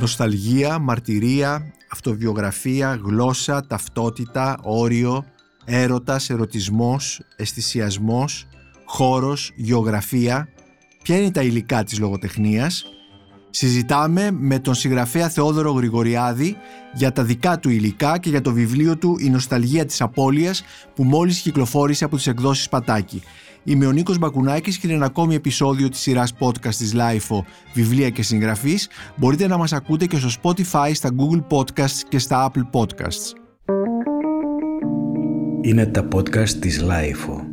Νοσταλγία, μαρτυρία, αυτοβιογραφία, γλώσσα, ταυτότητα, όριο, έρωτας, ερωτισμός, αισθησιασμός, χώρος, γεωγραφία. Ποια είναι τα υλικά της λογοτεχνίας; Συζητάμε με τον συγγραφέα Θεόδωρο Γρηγοριάδη για τα δικά του υλικά και για το βιβλίο του «Η νοσταλγία της απώλειας» που μόλις κυκλοφόρησε από τις εκδόσεις Πατάκη. Είμαι ο Νίκος Μπακουνάκης και είναι ένα ακόμη επεισόδιο της σειράς podcast της LIFO «Βιβλία και συγγραφής». Μπορείτε να μας ακούτε και στο Spotify, στα Google Podcasts και στα Apple Podcasts. Είναι τα podcast της LIFO.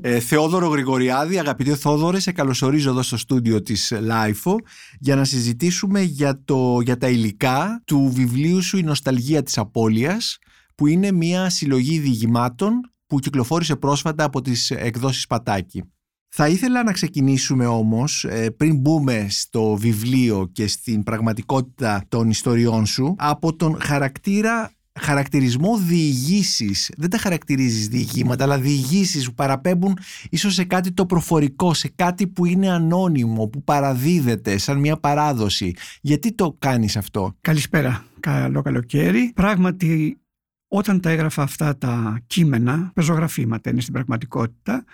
Ε, Θεόδωρο Γρηγοριάδη, αγαπητέ Θόδωρε, σε καλωσορίζω εδώ στο στούντιο της LIFO για να συζητήσουμε για, το, για τα υλικά του βιβλίου σου «Η νοσταλγία της απώλειας» που είναι μια συλλογή διηγημάτων που κυκλοφόρησε πρόσφατα από τις εκδόσεις Πατάκη. Θα ήθελα να ξεκινήσουμε όμως, ε, πριν μπούμε στο βιβλίο και στην πραγματικότητα των ιστοριών σου, από τον χαρακτήρα χαρακτηρισμό διηγήσεις. Δεν τα χαρακτηρίζεις διηγήματα, αλλά διηγήσεις που παραπέμπουν ίσως σε κάτι το προφορικό, σε κάτι που είναι ανώνυμο, που παραδίδεται σαν μια παράδοση. Γιατί το κάνεις αυτό; Καλησπέρα. Καλό καλοκαίρι. Πράγματι όταν τα έγραφα αυτά τα κείμενα, πεζογραφήματα είναι στην πραγματικότητα,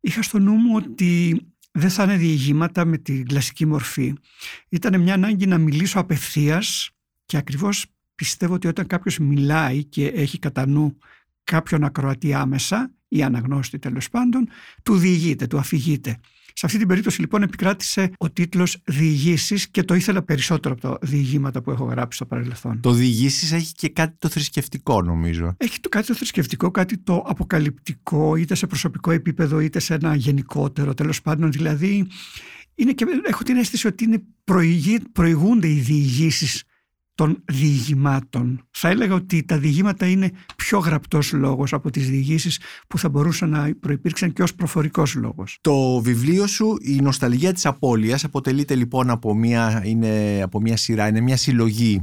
είχα στο νου μου ότι δεν θα είναι διηγήματα με την κλασική μορφή. Ήταν μια ανάγκη να μιλήσω απευθείας και ακριβώς πιστεύω ότι όταν κάποιος μιλάει και έχει κατά νου κάποιον ακροατή άμεσα ή αναγνώστη τέλος πάντων, του διηγείται, του αφηγείται. Σε αυτή την περίπτωση λοιπόν επικράτησε ο τίτλος «Διηγήσεις» και το ήθελα περισσότερο από τα διηγήματα που έχω γράψει στο παρελθόν. Το «Διηγήσεις» έχει και κάτι το θρησκευτικό νομίζω. Έχει το κάτι το θρησκευτικό, κάτι το αποκαλυπτικό είτε σε προσωπικό επίπεδο είτε σε ένα γενικότερο τέλος πάντων. Δηλαδή είναι και, έχω την αίσθηση ότι είναι προηγούνται οι διηγήσεις των διηγημάτων. Θα έλεγα ότι τα διηγήματα είναι πιο γραπτός λόγος από τις διηγήσεις που θα μπορούσαν να προϋπήρξαν και ως προφορικός λόγος. Το βιβλίο σου «Η νοσταλγία της απώλειας» αποτελείται λοιπόν από μια, είναι, από μια σειρά, είναι μια συλλογή ε,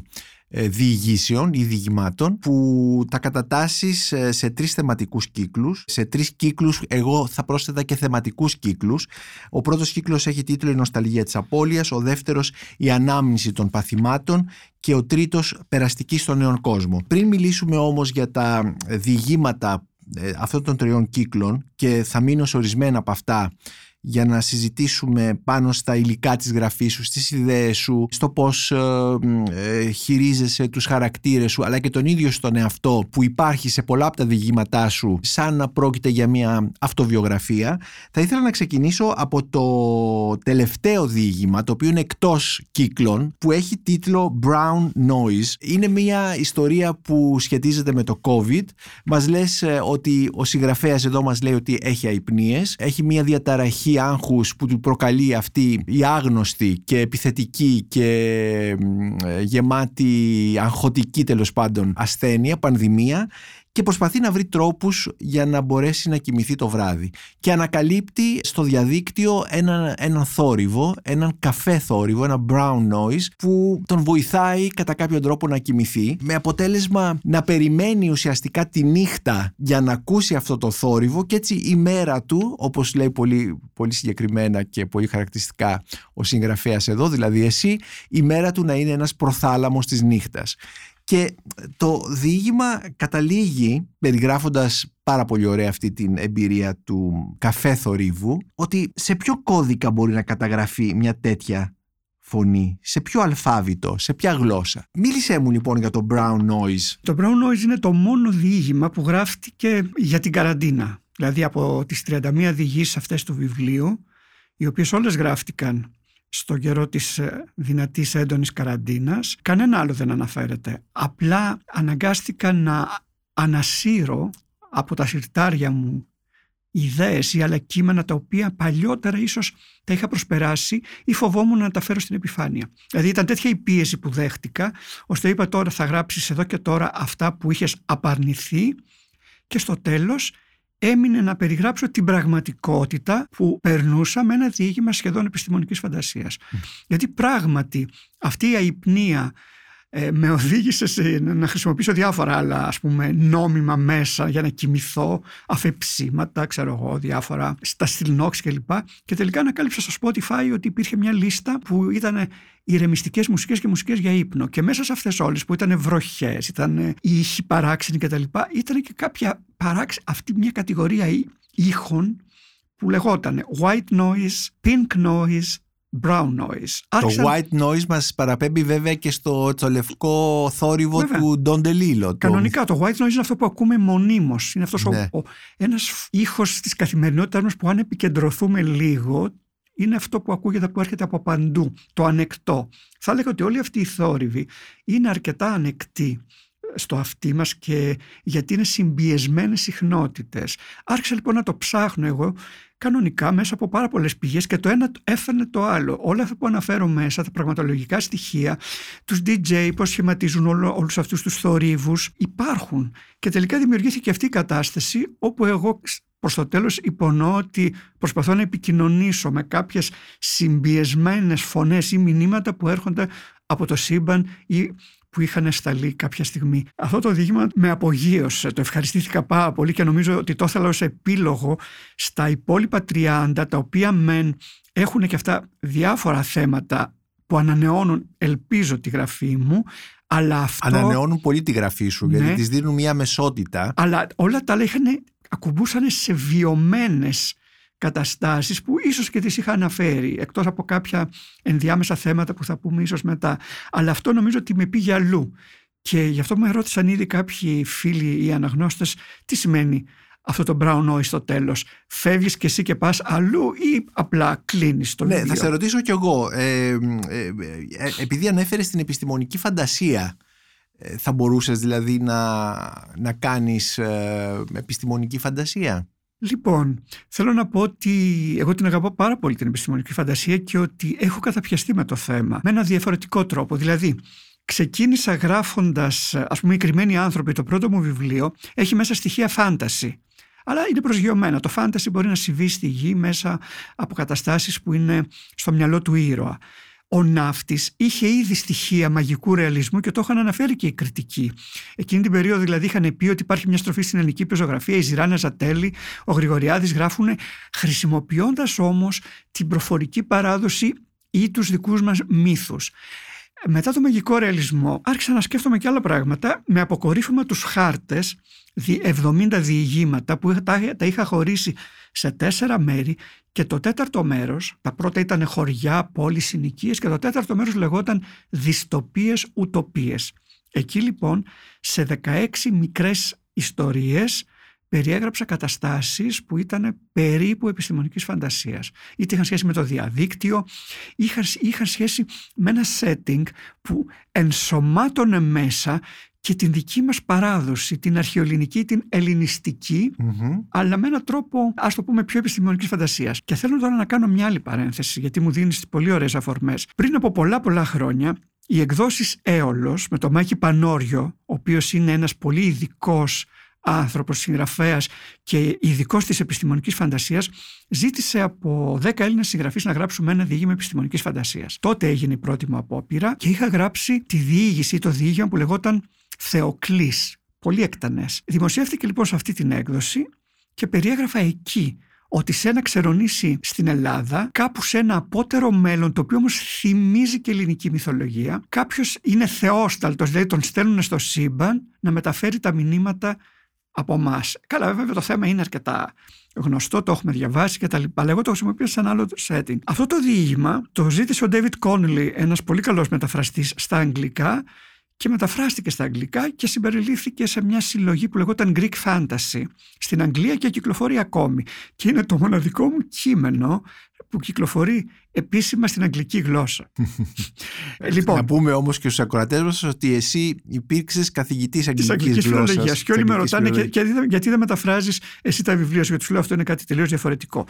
διηγήσεων ή διηγημάτων που τα κατατάσσεις ε, σε τρεις θεματικούς κύκλους. Σε τρεις κύκλους εγώ θα πρόσθετα και θεματικούς κύκλους. Ο πρώτος κύκλος έχει τίτλο «Η νοσταλγία της απώλειας», ο δεύτερος «Η ανάμνηση των παθημάτων» και ο τρίτος «Περαστική στον νέον κόσμο». Πριν μιλήσουμε όμως για τα διηγήματα ε, αυτών των τριών κύκλων και θα μείνω σε ορισμένα από αυτά για να συζητήσουμε πάνω στα υλικά της γραφής σου, στις ιδέες σου, στο πώς ε, ε, χειρίζεσαι τους χαρακτήρες σου, αλλά και τον ίδιο στον εαυτό που υπάρχει σε πολλά από τα διηγήματά σου, σαν να πρόκειται για μια αυτοβιογραφία. Θα ήθελα να ξεκινήσω από το τελευταίο διήγημα, το οποίο είναι εκτός κύκλων, που έχει τίτλο Brown Noise. Είναι μια ιστορία που σχετίζεται με το COVID. Μας λες ε, ότι ο συγγραφέας εδώ μας λέει ότι έχει αϊπνίες, έχει μια διαταραχή άγχους που του προκαλεί αυτή η άγνωστη και επιθετική και ε, γεμάτη αγχωτική τέλος πάντων ασθένεια, πανδημία και προσπαθεί να βρει τρόπους για να μπορέσει να κοιμηθεί το βράδυ. Και ανακαλύπτει στο διαδίκτυο έναν, έναν θόρυβο, έναν καφέ θόρυβο, ένα brown noise που τον βοηθάει κατά κάποιο τρόπο να κοιμηθεί με αποτέλεσμα να περιμένει ουσιαστικά τη νύχτα για να ακούσει αυτό το θόρυβο και έτσι η μέρα του, όπως λέει πολύ, πολύ συγκεκριμένα και πολύ χαρακτηριστικά ο συγγραφέας εδώ, δηλαδή εσύ, η μέρα του να είναι ένας προθάλαμος της νύχτας. Και το διήγημα καταλήγει, περιγράφοντας πάρα πολύ ωραία αυτή την εμπειρία του καφέ θορύβου, ότι σε ποιο κώδικα μπορεί να καταγραφεί μια τέτοια φωνή, σε ποιο αλφάβητο, σε ποια γλώσσα; Μίλησέ μου λοιπόν για το brown noise. Το brown noise είναι το μόνο διήγημα που γράφτηκε για την καραντίνα. Δηλαδή από τις 31 διηγήσεις αυτές του βιβλίου, οι οποίες όλες γράφτηκαν στο καιρό της ε, δυνατής έντονης καραντίνας. Κανένα άλλο δεν αναφέρεται. Απλά αναγκάστηκα να ανασύρω από τα συρτάρια μου ιδέες ή άλλα κείμενα τα οποία παλιότερα ίσως τα είχα προσπεράσει ή φοβόμουν να τα φέρω στην επιφάνεια. Δηλαδή ήταν τέτοια η πίεση που δέχτηκα ώστε είπα τώρα θα γράψεις εδώ και τώρα αυτά που είχες απαρνηθεί και στο τέλος έμεινε να περιγράψω την πραγματικότητα που περνούσα με ένα διήγημα σχεδόν επιστημονικής φαντασίας. Γιατί πράγματι αυτή η αϊπνία ε, με οδήγησε σε, να χρησιμοποιήσω διάφορα άλλα ας πούμε νόμιμα μέσα για να κοιμηθώ, αφεψίματα, ξέρω εγώ, διάφορα στα στυλνόξ κλπ. Και τελικά ανακάλυψα στο Spotify ότι υπήρχε μια λίστα που ήταν ηρεμιστικές μουσικές και μουσικές για ύπνο. Και μέσα σε αυτές όλες που ήταν βροχές, ήταν ήχοι παράξενοι κτλ. Ήταν και κάποια παράξενη, αυτή μια κατηγορία ήχων που λεγόταν white noise, pink noise, brown noise. Το white noise μας παραπέμπει βέβαια και στο, το λευκό θόρυβο του Don DeLillo. Κανονικά το... white noise είναι αυτό που ακούμε μονίμως. Είναι αυτός ναι. ο, ένας ήχος της καθημερινότητας μας που αν επικεντρωθούμε λίγο είναι αυτό που ακούγεται που έρχεται από παντού, το ανεκτό. Θα έλεγα ότι όλοι αυτοί οι θόρυβοι είναι αρκετά ανεκτοί στο αυτί μας και γιατί είναι συμπιεσμένες συχνότητες. Άρχισα λοιπόν να το ψάχνω εγώ κανονικά μέσα από πάρα πολλές πηγές και το ένα έφερνε το άλλο. Όλα αυτά που αναφέρω μέσα, τα πραγματολογικά στοιχεία, τους DJ, πώς σχηματίζουν όλο, όλους αυτούς τους θορύβους, υπάρχουν. Και τελικά δημιουργήθηκε αυτή η κατάσταση όπου εγώ προς το τέλος υπονοώ ότι προσπαθώ να επικοινωνήσω με κάποιες συμπιεσμένες φωνές ή μηνύματα που έρχονται από το σύμπαν ή που είχαν σταλεί κάποια στιγμή. Αυτό το δείγμα με απογείωσε, το ευχαριστήθηκα πάρα πολύ και νομίζω ότι το ήθελα ως επίλογο στα υπόλοιπα 30 τα οποία μεν έχουν και αυτά διάφορα θέματα που ανανεώνουν ελπίζω τη γραφή μου αλλά αυτό... Ανανεώνουν πολύ τη γραφή σου γιατί ναι. της δίνουν μια μεσότητα. Αλλά όλα τα άλλα είχαν, ακουμπούσαν σε βιωμένες καταστάσεις που ίσως και τις είχα αναφέρει εκτός από κάποια ενδιάμεσα θέματα που θα πούμε ίσως μετά αλλά αυτό νομίζω ότι με πήγε αλλού και γι' αυτό με ρώτησαν ήδη κάποιοι φίλοι ή αναγνώστες τι σημαίνει αυτό το brown noise στο τέλος. Φεύγεις και εσύ και πας αλλού ή απλά κλείνεις το Ναι, θα σε ρωτήσω κι εγώ. Ε, ε, ε, επειδή ανέφερες την επιστημονική φαντασία, ε, θα μπορούσες δηλαδή να, να κάνεις ε, επιστημονική φαντασία; Λοιπόν, θέλω να πω ότι εγώ την αγαπώ πάρα πολύ την επιστημονική φαντασία και ότι έχω καταπιαστεί με το θέμα με ένα διαφορετικό τρόπο. Δηλαδή, ξεκίνησα γράφοντας, ας πούμε, οι κρυμμένοι άνθρωποι, το πρώτο μου βιβλίο, έχει μέσα στοιχεία φάνταση. Αλλά είναι προσγειωμένα. Το φάνταση μπορεί να συμβεί στη γη μέσα από καταστάσεις που είναι στο μυαλό του ήρωα ο ναύτης είχε ήδη στοιχεία μαγικού ρεαλισμού και το είχαν αναφέρει και οι κριτικοί. Εκείνη την περίοδο δηλαδή είχαν πει ότι υπάρχει μια στροφή στην ελληνική πεζογραφία, η Ζηράνα Ζατέλη, ο Γρηγοριάδης γράφουν χρησιμοποιώντας όμως την προφορική παράδοση ή τους δικούς μας μύθους. Μετά το μαγικό ρεαλισμό άρχισα να σκέφτομαι και άλλα πράγματα με αποκορύφωμα τους χάρτες 70 διηγήματα που τα είχα χωρίσει σε τέσσερα μέρη και το τέταρτο μέρος, τα πρώτα ήταν χωριά, πόλεις, συνοικίες και το τέταρτο μέρος λεγόταν δυστοπίες, ουτοπίες. Εκεί λοιπόν σε 16 μικρές ιστορίες περιέγραψα καταστάσεις που ήταν περίπου επιστημονικής φαντασίας. Είτε είχαν σχέση με το διαδίκτυο, είχαν, είχαν σχέση με ένα setting που ενσωμάτωνε μέσα και την δική μας παράδοση, την αρχαιολινική, την ελληνιστικη αλλά με έναν τρόπο, ας το πούμε, πιο επιστημονικής φαντασίας. Και θέλω τώρα να κάνω μια άλλη παρένθεση, γιατί μου δίνεις πολύ ωραίες αφορμές. Πριν από πολλά πολλά χρόνια, οι εκδόσεις Έολος με το Μάκη Πανόριο, ο οποίος είναι ένας πολύ ειδικός άνθρωπος, συγγραφέας και ειδικός της επιστημονικής φαντασίας ζήτησε από 10 Έλληνες συγγραφείς να γράψουμε ένα διήγημα επιστημονικής φαντασίας. Τότε έγινε η πρώτη μου απόπειρα και είχα γράψει τη διήγηση, το διήγημα που λεγόταν Θεοκλής, πολύ εκτανές. Δημοσιεύτηκε λοιπόν σε αυτή την έκδοση και περιέγραφα εκεί ότι σε ένα ξερονήσι στην Ελλάδα, κάπου σε ένα απότερο μέλλον, το οποίο όμως θυμίζει και ελληνική μυθολογία, κάποιος είναι θεόσταλτος, δηλαδή τον στέλνουν στο σύμπαν να μεταφέρει τα μηνύματα από εμά. Καλά, βέβαια το θέμα είναι αρκετά γνωστό, το έχουμε διαβάσει κτλ. Αλλά εγώ το χρησιμοποιώ σε ένα άλλο setting. Αυτό το διήγημα το ζήτησε ο David Connolly, ένας πολύ καλός μεταφραστής στα αγγλικά, και μεταφράστηκε στα αγγλικά και συμπεριλήφθηκε σε μια συλλογή που λεγόταν Greek Fantasy στην Αγγλία και κυκλοφορεί ακόμη. Και είναι το μοναδικό μου κείμενο που κυκλοφορεί επίσημα στην αγγλική γλώσσα. λοιπόν, Να πούμε όμως και στους ακροατές μας ότι εσύ υπήρξες καθηγητής αγγλικής, αγγλικής γλώσσας. Και όλοι με ρωτάνε και, και, γιατί δεν μεταφράζεις εσύ τα βιβλία σου, γιατί σου λέω αυτό είναι κάτι τελείως διαφορετικό.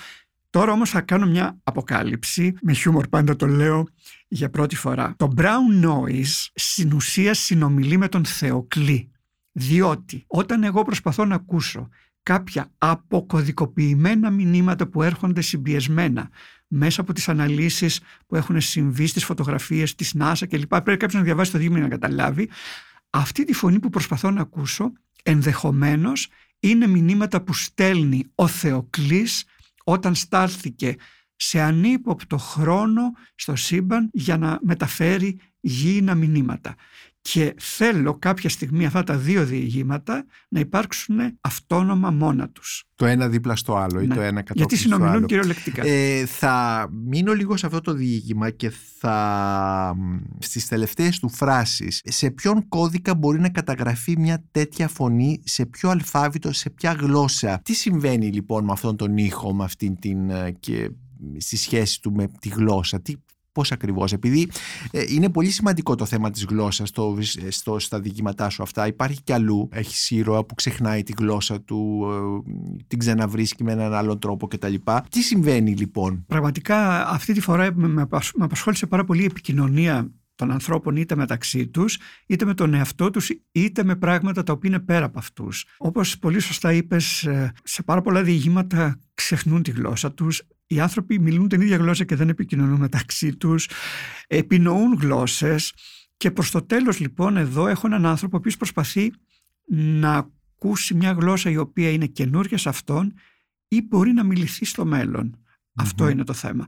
Τώρα όμως θα κάνω μια αποκάλυψη, με χιούμορ πάντα το λέω για πρώτη φορά. Το brown noise στην ουσία συνομιλεί με τον Θεοκλή. Διότι όταν εγώ προσπαθώ να ακούσω κάποια αποκωδικοποιημένα μηνύματα που έρχονται συμπιεσμένα μέσα από τις αναλύσεις που έχουν συμβεί στις φωτογραφίες της NASA κλπ. Πρέπει κάποιος να διαβάσει το δείγμα να καταλάβει. Αυτή τη φωνή που προσπαθώ να ακούσω ενδεχομένως είναι μηνύματα που στέλνει ο Θεοκλής όταν στάλθηκε σε ανύποπτο χρόνο στο σύμπαν για να μεταφέρει γήινα μηνύματα και θέλω κάποια στιγμή αυτά τα δύο διηγήματα να υπάρξουν αυτόνομα μόνα τους. Το ένα δίπλα στο άλλο ή Ναι. το ένα κατόπιν Γιατί στο συνομιλούν άλλο. κυριολεκτικά. Ε, θα μείνω λίγο σε αυτό το διήγημα και θα μ, στις τελευταίες του φράσεις σε ποιον κώδικα μπορεί να καταγραφεί μια τέτοια φωνή σε ποιο αλφάβητο, σε ποια γλώσσα τι συμβαίνει λοιπόν με αυτόν τον ήχο με αυτήν την ε, και στη σχέση του με τη γλώσσα; Τι, πώς ακριβώς επειδή ε, είναι πολύ σημαντικό το θέμα της γλώσσας στο, στο, στα διηγήματά σου αυτά υπάρχει κι αλλού έχει ήρωα που ξεχνάει τη γλώσσα του ε, την ξαναβρίσκει με έναν άλλον τρόπο κτλ. Τι συμβαίνει λοιπόν; Πραγματικά αυτή τη φορά με, με απασ- με απασχόλησε πάρα πολύ η επικοινωνία των ανθρώπων είτε μεταξύ τους, είτε με τον εαυτό τους, είτε με πράγματα τα οποία είναι πέρα από αυτούς. Όπως πολύ σωστά είπες, ε, σε πάρα πολλά διηγήματα ξεχνούν τη γλώσσα τους. Οι άνθρωποι μιλούν την ίδια γλώσσα και δεν επικοινωνούν μεταξύ τους. Επινοούν γλώσσες. Και προς το τέλος λοιπόν εδώ έχω έναν άνθρωπο ο οποίος προσπαθεί να ακούσει μια γλώσσα η οποία είναι καινούργια σε αυτόν ή μπορεί να μιληθεί στο μέλλον. Αυτό είναι το θέμα.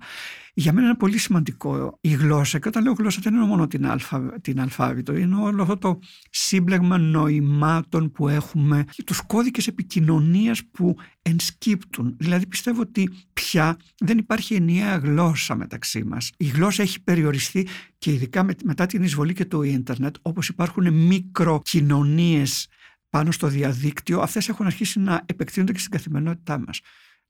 Για μένα είναι πολύ σημαντικό η γλώσσα και όταν λέω γλώσσα δεν εννοώ μόνο την, αλφα, την αλφάβητο, είναι όλο αυτό το σύμπλεγμα νοημάτων που έχουμε και τους κώδικες επικοινωνίας που ενσκύπτουν. Δηλαδή πιστεύω ότι πια δεν υπάρχει ενιαία γλώσσα μεταξύ μας. Η γλώσσα έχει περιοριστεί και ειδικά με- μετά την εισβολή και το ίντερνετ όπως υπάρχουν μικροκοινωνίες πάνω στο διαδίκτυο, αυτές έχουν αρχίσει να επεκτείνονται και στην καθημερινότητά μας.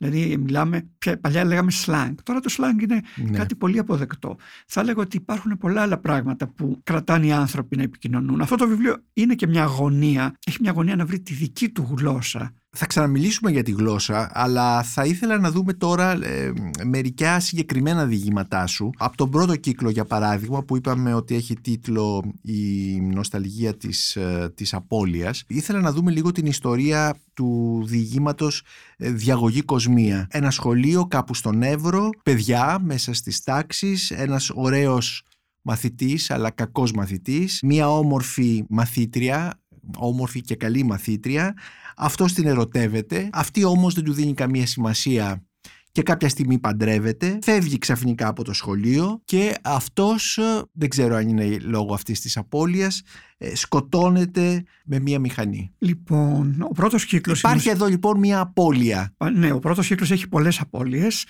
Δηλαδή, μιλάμε, πια- παλιά λέγαμε slang. Τώρα το slang είναι Ναι. κάτι πολύ αποδεκτό. Θα έλεγα ότι υπάρχουν πολλά άλλα πράγματα που κρατάνε οι άνθρωποι να επικοινωνούν. Αυτό το βιβλίο είναι και μια αγωνία. Έχει μια αγωνία να βρει τη δική του γλώσσα. Θα ξαναμιλήσουμε για τη γλώσσα, αλλά θα ήθελα να δούμε τώρα ε, μερικά συγκεκριμένα διηγήματά σου. Από τον πρώτο κύκλο, για παράδειγμα, που είπαμε ότι έχει τίτλο «Η νοσταλγία της, ε, της απώλειας», ήθελα να δούμε λίγο την ιστορία του διηγήματος ε, «Διαγωγή Κοσμία». Ένα σχολείο κάπου στον Εύρο, παιδιά μέσα στις τάξεις, ένας ωραίος μαθητής αλλά κακός μαθητής, μία όμορφη μαθήτρια, όμορφη και καλή μαθήτρια, αυτός την ερωτεύεται, αυτή όμως δεν του δίνει καμία σημασία και κάποια στιγμή παντρεύεται, φεύγει ξαφνικά από το σχολείο και αυτός, ε, δεν ξέρω αν είναι λόγω αυτής της απώλειας, ε, σκοτώνεται με μία μηχανή. Λοιπόν, ο πρώτος κύκλος... Υπάρχει είναι- εδώ λοιπόν μία απώλεια. Ναι, ο πρώτος κύκλος έχει πολλές απώλειες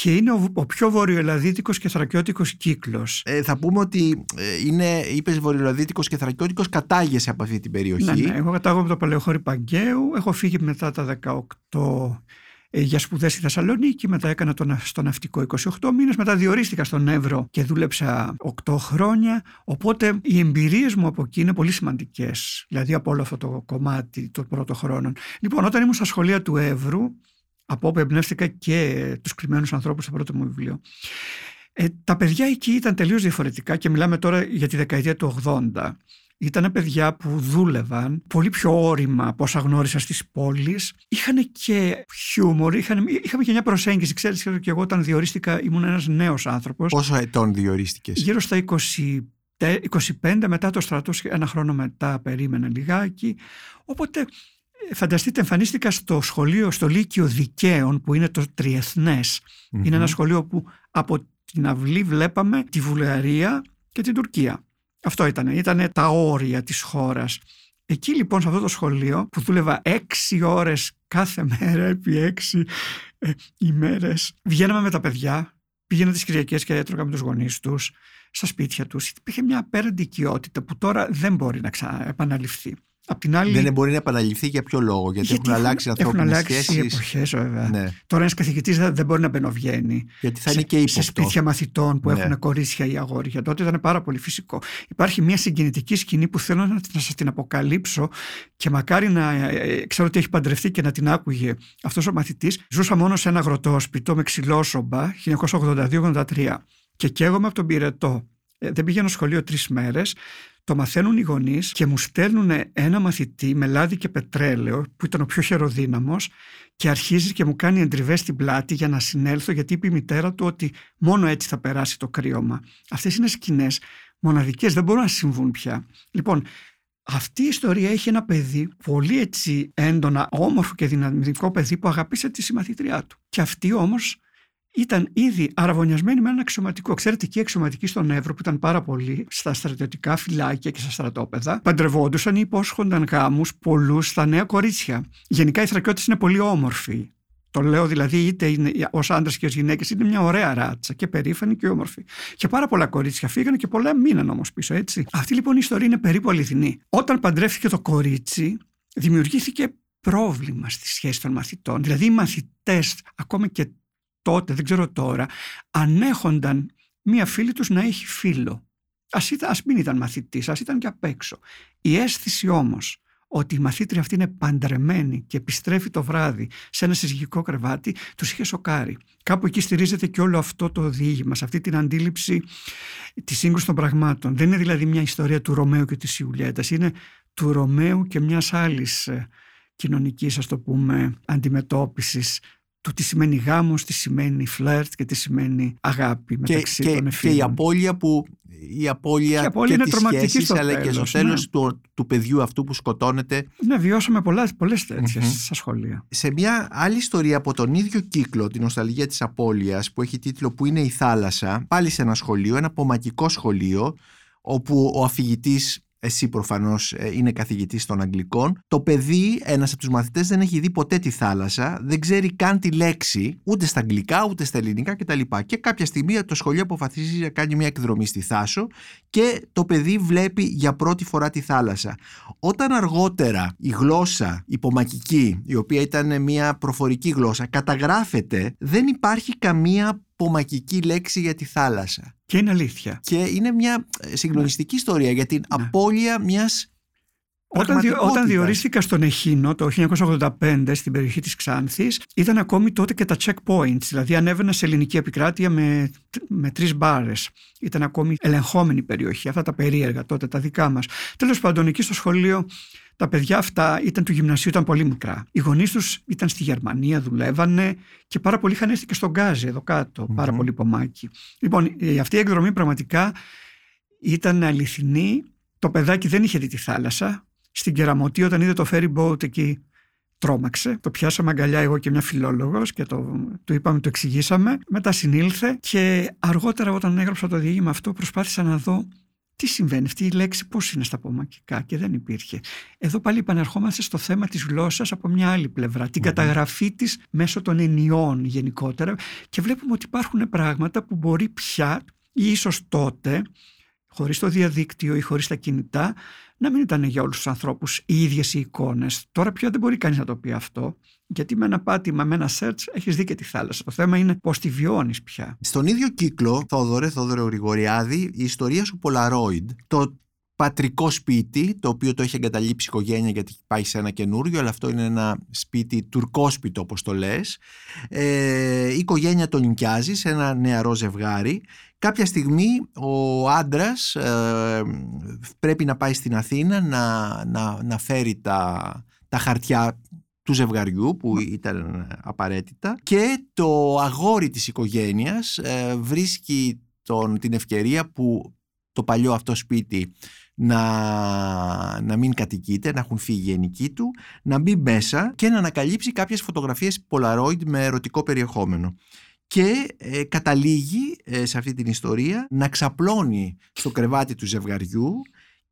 και είναι ο, ο πιο βορειοελλαδίτικος και θρακιώτικος κύκλος. Ε, θα πούμε ότι ε, είναι, είπες βορειολαδίτικος και θρακιώτικος, κατάγεσαι από αυτή την περιοχή. Ναι, ναι, εγώ κατάγομαι από το Παλαιοχώρι Παγκαίου, έχω φύγει μετά τα 18 ε, για σπουδές στη Θεσσαλονίκη, μετά έκανα το, να- στο ναυτικό 28 μήνες, μετά διορίστηκα στον Εύρο και δούλεψα 8 χρόνια, οπότε οι εμπειρίες μου από εκεί είναι πολύ σημαντικές, δηλαδή από όλο αυτό το κομμάτι των πρώτων χρόνων. Λοιπόν, όταν ήμουν στα σχολεία του Εύρου, από όπου εμπνεύστηκα και τους κρυμμένους ανθρώπους στο πρώτο μου βιβλίο, ε, τα παιδιά εκεί ήταν τελείως διαφορετικά και μιλάμε τώρα για τη δεκαετία του 80. Ήταν παιδιά που δούλευαν πολύ πιο όρημα από όσα γνώρισα στις πόλεις. Είχαν και χιούμορ, είχαν, είχαμε και μια προσέγγιση. Ξέρεις και εγώ όταν διορίστηκα ήμουν ένας νέος άνθρωπος. Πόσο ετών διορίστηκες; Γύρω στα 20, 25 μετά το στρατό, ένα χρόνο μετά περίμενα λιγάκι. Οπότε ε, φανταστείτε εμφανίστηκα στο σχολείο, στο Λύκειο Δικαίων που είναι το τριεθνες Είναι ένα σχολείο που από την αυλή βλέπαμε τη Βουλγαρία και την Τουρκία. Αυτό ήταν. Ήταν τα όρια της χώρας. Εκεί λοιπόν σε αυτό το σχολείο που δούλευα έξι ώρες κάθε μέρα επί έξι ε, ημέρες βγαίναμε με τα παιδιά, πήγαινα τις Κυριακές και έτρωγα με τους γονείς τους στα σπίτια τους. Υπήρχε μια απέραντη οικειότητα που τώρα δεν μπορεί να ξαναεπαναληφθεί. Απ' την άλλη, Δεν μπορεί να επαναληφθεί για ποιο λόγο, γιατί, έχουν αλλάξει έχουν ανθρώπινες αλλάξει οι σχέσεις. εποχές βέβαια. Ναι, Τώρα ένας καθηγητής δεν, δεν μπορεί να μπαινοβγαίνει γιατί θα σε, είναι και σε ύποπτο. σπίτια μαθητών που Ναι. έχουν κορίτσια ή αγόρια. Τότε ήταν πάρα πολύ φυσικό. Υπάρχει μια συγκινητική σκηνή που θέλω να, να σας την αποκαλύψω και μακάρι να ε, ε, ξέρω ότι έχει παντρευτεί και να την άκουγε αυτός ο μαθητής. Ζούσα μόνο σε ένα αγροτόσπιτο με ξυλόσομπα 1982-83 και καίγομαι από τον πυρετό. Ε, δεν πήγαινα σχολείο τρεις μέρες. Το μαθαίνουν οι γονείς και μου στέλνουν ένα μαθητή με λάδι και πετρέλαιο, που ήταν ο πιο χεροδύναμο, και αρχίζει και μου κάνει εντριβές στην πλάτη για να συνέλθω, γιατί είπε η μητέρα του ότι μόνο έτσι θα περάσει το κρύωμα. Αυτές είναι σκηνές μοναδικές, δεν μπορούν να συμβούν πια. Λοιπόν, αυτή η ιστορία έχει ένα παιδί πολύ έτσι έντονα, όμορφο και δυναμικό παιδί που αγαπήσε τη συμμαθήτριά του. Και αυτή όμως ήταν ήδη αραβωνιασμένη με ένα αξιωματικό. Ξέρετε, εκεί οι αξιωματικοί στον Εύρο, που ήταν πάρα πολλοί στα στρατιωτικά φυλάκια και στα στρατόπεδα, παντρευόντουσαν ή υπόσχονταν γάμους πολλούς στα νέα κορίτσια. Γενικά οι θρακιώτε είναι πολύ όμορφοι. Το λέω δηλαδή είτε ως άντρα και ως γυναίκες, είναι μια ωραία ράτσα και περήφανη και όμορφη. Και πάρα πολλά κορίτσια φύγανε και πολλά μείναν όμως πίσω, έτσι. Αυτή λοιπόν η ιστορία είναι περίπου αληθινή. Όταν παντρεύτηκε το κορίτσι, δημιουργήθηκε πρόβλημα στη σχέση των μαθητών. Δηλαδή οι μαθητές, ακόμα και τότε, δεν ξέρω τώρα, ανέχονταν μία φίλη τους να έχει φίλο. Ας, ήταν, ας μην ήταν μαθητής, ας ήταν και απ' έξω. Η αίσθηση όμως ότι η μαθήτρια αυτή είναι παντρεμένη και επιστρέφει το βράδυ σε ένα συζυγικό κρεβάτι, τους είχε σοκάρει. Κάπου εκεί στηρίζεται και όλο αυτό το διήγημα, σε αυτή την αντίληψη της σύγκρουσης των πραγμάτων. Δεν είναι δηλαδή μια ιστορία του Ρωμαίου και της Ιουλιέτας, είναι του Ρωμαίου και μιας άλλης ε, κοινωνικής, ας το πούμε, αντιμετώπισης του τι σημαίνει γάμος, τι σημαίνει φλερτ και τι σημαίνει αγάπη μεταξύ και, των εφήλων. Και η απώλεια που η απώλεια και, απώλεια και είναι τις σχέσεις, αλλά και στο τέλος ναι. του, του παιδιού αυτού που σκοτώνεται. Ναι, βιώσαμε πολλά, πολλές τέτοιες mm-hmm. στα σχολεία. Σε μια άλλη ιστορία από τον ίδιο κύκλο, την νοσταλγία της απώλειας, που έχει τίτλο «Που είναι η θάλασσα», πάλι σε ένα σχολείο, ένα πομακικό σχολείο, όπου ο αφηγητής εσύ προφανώς ε, είναι καθηγητής των Αγγλικών. Το παιδί, ένας από τους μαθητές, δεν έχει δει ποτέ τη θάλασσα, δεν ξέρει καν τη λέξη, ούτε στα αγγλικά ούτε στα ελληνικά κτλ. Και κάποια στιγμή το σχολείο αποφασίζει να κάνει μια εκδρομή στη Θάσο και το παιδί βλέπει για πρώτη φορά τη θάλασσα. Όταν αργότερα η γλώσσα υπομακική, η οποία ήταν μια προφορική γλώσσα, καταγράφεται, δεν υπάρχει καμία πομακική λέξη για τη θάλασσα. Και είναι αλήθεια. Και είναι μια ε, συγκλονιστική ιστορία για την ναι. απώλεια μιας όταν, όταν διορίστηκα στον Εχίνο το 1985 στην περιοχή της Ξάνθης ήταν ακόμη τότε και τα checkpoints, δηλαδή ανέβαινα σε ελληνική επικράτεια με, με τρεις μπάρες. Ήταν ακόμη ελεγχόμενη περιοχή, αυτά τα περίεργα τότε, τα δικά μας. Τέλος πάντων, εκεί στο σχολείο τα παιδιά αυτά ήταν του γυμνασίου, ήταν πολύ μικρά. Οι γονείς τους ήταν στη Γερμανία, δουλεύανε και πάρα πολλοί είχαν έρθει και στον Γκάζι εδώ κάτω. Πάρα πολύ πομάκι. Λοιπόν, αυτή η εκδρομή πραγματικά ήταν αληθινή. Το παιδάκι δεν είχε δει τη θάλασσα. Στην Κεραμωτή, όταν είδε το ferry boat εκεί, τρόμαξε. Το πιάσαμε αγκαλιά εγώ και μια φιλόλογος και το, του είπαμε, το εξηγήσαμε. Μετά συνήλθε και αργότερα όταν έγραψα το διήγημα αυτό προσπάθησα να δω τι συμβαίνει, αυτή η λέξη πώς είναι στα πομακικά και δεν υπήρχε. Εδώ πάλι επανερχόμαστε στο θέμα της γλώσσας από μια άλλη πλευρά, την καταγραφή της μέσω των ενιών γενικότερα και βλέπουμε ότι υπάρχουν πράγματα που μπορεί πια ή ίσως τότε χωρίς το διαδίκτυο ή χωρίς τα κινητά να μην ήταν για όλους τους ανθρώπους οι ίδιες οι εικόνες. Τώρα πια δεν μπορεί κανείς να το πει αυτό γιατί με ένα πάτημα, με ένα search έχεις δει και τη θάλασσα. Το θέμα είναι πώς τη βιώνεις πια. Στον ίδιο κύκλο, Θόδωρε, Θόδωρε Γρηγοριάδη, η ιστορία σου Polaroid, το πατρικό σπίτι, το οποίο το έχει εγκαταλείψει η οικογένεια γιατί πάει σε ένα καινούριο, αλλά αυτό είναι ένα σπίτι τουρκόσπιτο όπως το λες. Ε, η οικογένεια τον νοικιάζει σε ένα νεαρό ζευγάρι. Κάποια στιγμή ο άντρας ε, πρέπει να πάει στην Αθήνα να, να, να φέρει τα, τα χαρτιά του ζευγαριού που ήταν απαραίτητα. Και το αγόρι της οικογένειας ε, βρίσκει τον, την ευκαιρία που το παλιό αυτό σπίτι να, να μην κατοικείται, να έχουν φύγει οι γενικοί του, να μπει μέσα και να ανακαλύψει κάποιες φωτογραφίες Polaroid με ερωτικό περιεχόμενο. Και ε, καταλήγει ε, σε αυτή την ιστορία να ξαπλώνει στο κρεβάτι του ζευγαριού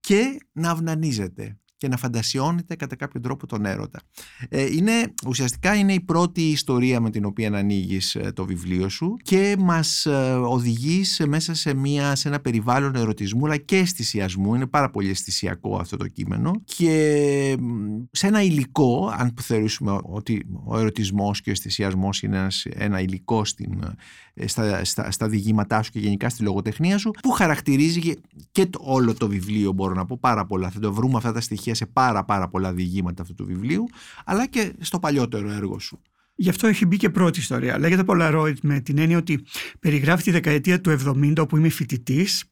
και να αυνανίζεται και να φαντασιώνεται κατά κάποιο τρόπο τον έρωτα. Ε, είναι, ουσιαστικά είναι η πρώτη ιστορία με την οποία ανοίγεις ε, το βιβλίο σου και μας ε, οδηγείς μέσα σε, μια, σε ένα περιβάλλον ερωτισμού αλλά και αισθησιασμού. Είναι πάρα πολύ αισθησιακό αυτό το κείμενο και σε ένα υλικό, αν θεωρήσουμε ότι ο ερωτισμός και ο αισθησιασμός είναι ένας υλικό στην, ε, στα, στα, στα διηγήματά σου και γενικά στη λογοτεχνία σου που χαρακτηρίζει και το, όλο το βιβλίο μπορώ να πω πάρα πολλά θα το βρούμε αυτά τα στοιχεία σε πάρα πάρα πολλά διηγήματα αυτού του βιβλίου αλλά και στο παλιότερο έργο σου Γι' αυτό έχει μπει και πρώτη ιστορία. Λέγεται Polaroid με την έννοια ότι περιγράφει τη δεκαετία του 70 όπου είμαι φοιτητής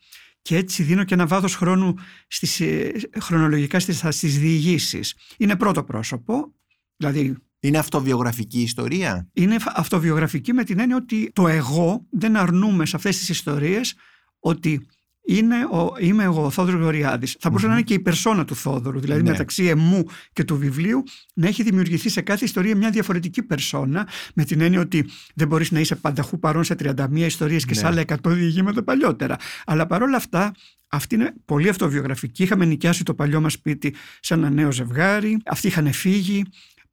και έτσι δίνω και ένα βάθος χρόνου στις, ε, χρονολογικά στις, στις διηγήσεις. Είναι πρώτο πρόσωπο, δηλαδή είναι αυτοβιογραφική ιστορία; Είναι αυτοβιογραφική με την έννοια ότι το εγώ δεν αρνούμε σε αυτές τις ιστορίες ότι είναι ο, είμαι εγώ, ο Θόδωρος Γοριάδη. Θα μπορούσε να είναι και η περσόνα του Θόδωρου, δηλαδή ναι. μεταξύ εμού και του βιβλίου, να έχει δημιουργηθεί σε κάθε ιστορία μια διαφορετική περσόνα, με την έννοια ότι δεν μπορείς να είσαι πανταχού παρόν σε 31 ιστορίες και σε ναι. άλλα 100 διηγήματα παλιότερα. Αλλά παρόλα αυτά, αυτή είναι πολύ αυτοβιογραφική. Είχαμε νοικιάσει το παλιό μας σπίτι σε ένα νέο ζευγάρι. Αυτοί είχαν φύγει.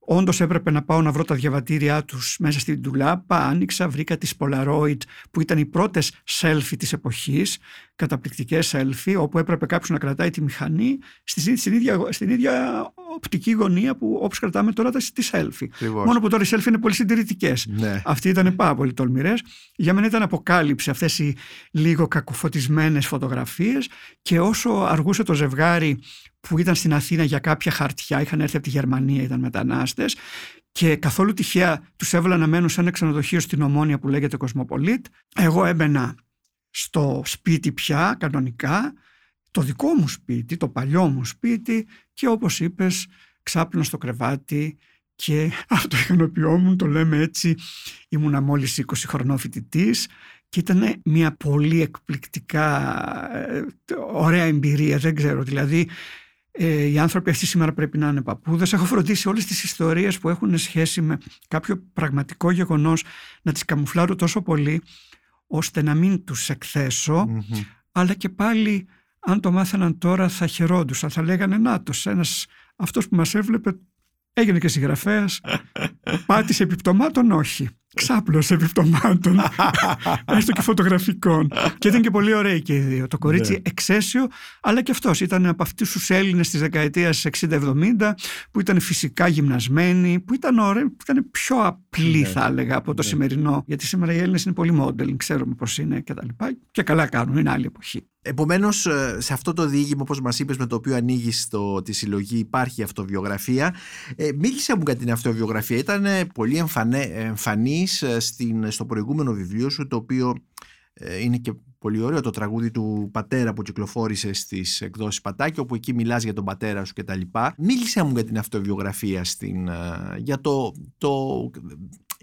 Όντως έπρεπε να πάω να βρω τα διαβατήριά τους μέσα στην τουλάπα. Άνοιξα, βρήκα τις Polaroid που ήταν οι πρώτες selfie της εποχής, καταπληκτικές selfie, όπου έπρεπε κάποιος να κρατάει τη μηχανή στην ίδια, στην ίδια οπτική γωνία που όπως κρατάμε τώρα τις selfie. Μόνο που τώρα οι selfie είναι πολύ συντηρητικές. Ναι. Αυτοί ήταν πάρα πολύ τολμηρές. Για μένα ήταν αποκάλυψη αυτές οι λίγο κακοφωτισμένες φωτογραφίες και όσο αργούσε το ζευγάρι που ήταν στην Αθήνα για κάποια χαρτιά, είχαν έρθει από τη Γερμανία, ήταν μετανάστες. Και καθόλου τυχαία τους έβαλα να μένουν σε ένα ξενοδοχείο στην Ομόνια που λέγεται Κοσμοπολίτ. Εγώ έμπαινα στο σπίτι πια κανονικά, το δικό μου σπίτι, το παλιό μου σπίτι και όπως είπες ξάπλωνα στο κρεβάτι και αυτοικανοποιόμουν, το λέμε έτσι, ήμουνα μόλις 20 χρονών φοιτητής και ήταν μια πολύ εκπληκτικά ε, ωραία εμπειρία, δεν ξέρω, δηλαδή ε, οι άνθρωποι αυτοί σήμερα πρέπει να είναι παππούδες. Έχω φροντίσει όλες τις ιστορίες που έχουν σχέση με κάποιο πραγματικό γεγονός να τις καμουφλάρω τόσο πολύ ώστε να μην τους εκθεσω αλλά και πάλι αν το μάθαιναν τώρα θα χαιρόντουσαν, θα λέγανε «Νάτος, ένας, αυτός που μας έβλεπε έγινε και συγγραφέας, πάτησε επιπτωμάτων, όχι» ξάπλωση επιπτωμάτων, έστω και φωτογραφικών. και ήταν και πολύ ωραίοι και οι δύο. Το κορίτσι ναι. εξαίσιο, αλλά και αυτός ήταν από αυτούς τους Έλληνες της δεκαετίας 60-70, που ήταν φυσικά γυμνασμένοι, που ήταν ωραίοι, που ήταν πιο απλοί, ναι. θα έλεγα, από το ναι. σημερινό. Γιατί σήμερα οι Έλληνες είναι πολύ modeling, ξέρουμε πώς είναι κτλ. Και, και καλά κάνουν, είναι άλλη εποχή. Επομένως, ε, σε αυτό το διήγημα, όπως μας είπες, με το οποίο ανοίγει τη συλλογή, υπάρχει αυτοβιογραφία. Ε, μίλησε μου για την αυτοβιογραφία. Ήταν πολύ εμφανής ε, στο προηγούμενο βιβλίο σου το οποίο ε, είναι και πολύ ωραίο το τραγούδι του πατέρα που κυκλοφόρησε στις εκδόσεις Πατάκη όπου εκεί μιλάς για τον πατέρα σου και τα λοιπά. Μίλησε μου για την αυτοβιογραφία στην, ε, για το, το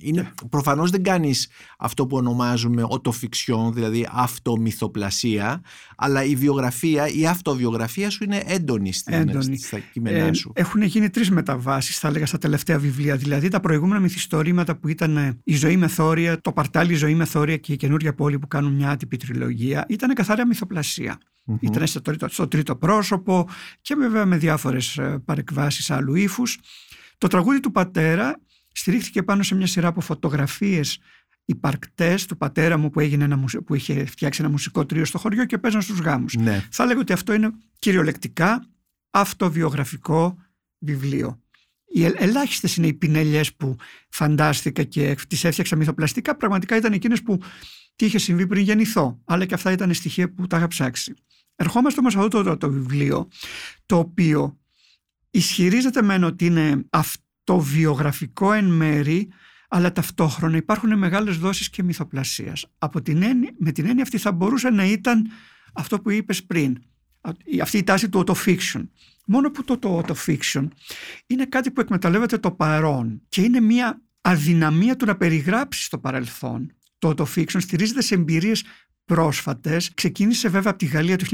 είναι, προφανώς δεν κάνεις αυτό που ονομάζουμε οτοφιξιόν, δηλαδή αυτομυθοπλασία, αλλά η βιογραφία, η αυτοβιογραφία σου είναι έντονη, στην, έντονη. στα κείμενά ε, σου. έχουν γίνει τρεις μεταβάσεις, θα έλεγα, στα τελευταία βιβλία. Δηλαδή τα προηγούμενα μυθιστορήματα που ήταν ε, η ζωή με θόρια, το παρτάλι η ζωή με θόρια και η καινούργια πόλη που κάνουν μια άτυπη τριλογία, ήταν καθαρά μυθοπλασία. Mm-hmm. Ήταν στο τρίτο, στο τρίτο πρόσωπο και βέβαια με διάφορες ε, παρεκβάσεις άλλου ύφους. Το τραγούδι του πατέρα στηρίχθηκε πάνω σε μια σειρά από φωτογραφίες υπαρκτές του πατέρα μου που, έγινε ένα, που είχε φτιάξει ένα μουσικό τρίο στο χωριό και παίζαν στους γάμους. Ναι. Θα λέγω ότι αυτό είναι κυριολεκτικά αυτοβιογραφικό βιβλίο. Οι ελάχιστες είναι οι πινελιές που φαντάστηκα και τις έφτιαξα μυθοπλαστικά. Πραγματικά ήταν εκείνες που τι είχε συμβεί πριν γεννηθώ. Αλλά και αυτά ήταν στοιχεία που τα είχα ψάξει. Ερχόμαστε όμως σε αυτό το, το, βιβλίο, το οποίο ισχυρίζεται μεν ότι είναι αυτό το βιογραφικό εν μέρη, αλλά ταυτόχρονα υπάρχουν μεγάλες δόσεις και μυθοπλασίας. Από την έννοια, με την έννοια αυτή θα μπορούσε να ήταν αυτό που είπες πριν, αυτή η τάση του auto-fiction. Μόνο που το, το auto-fiction είναι κάτι που εκμεταλλεύεται το παρόν και είναι μια αδυναμία του να περιγράψεις το παρελθόν. Το auto-fiction στηρίζεται σε εμπειρίες πρόσφατες. Ξεκίνησε βέβαια από τη Γαλλία το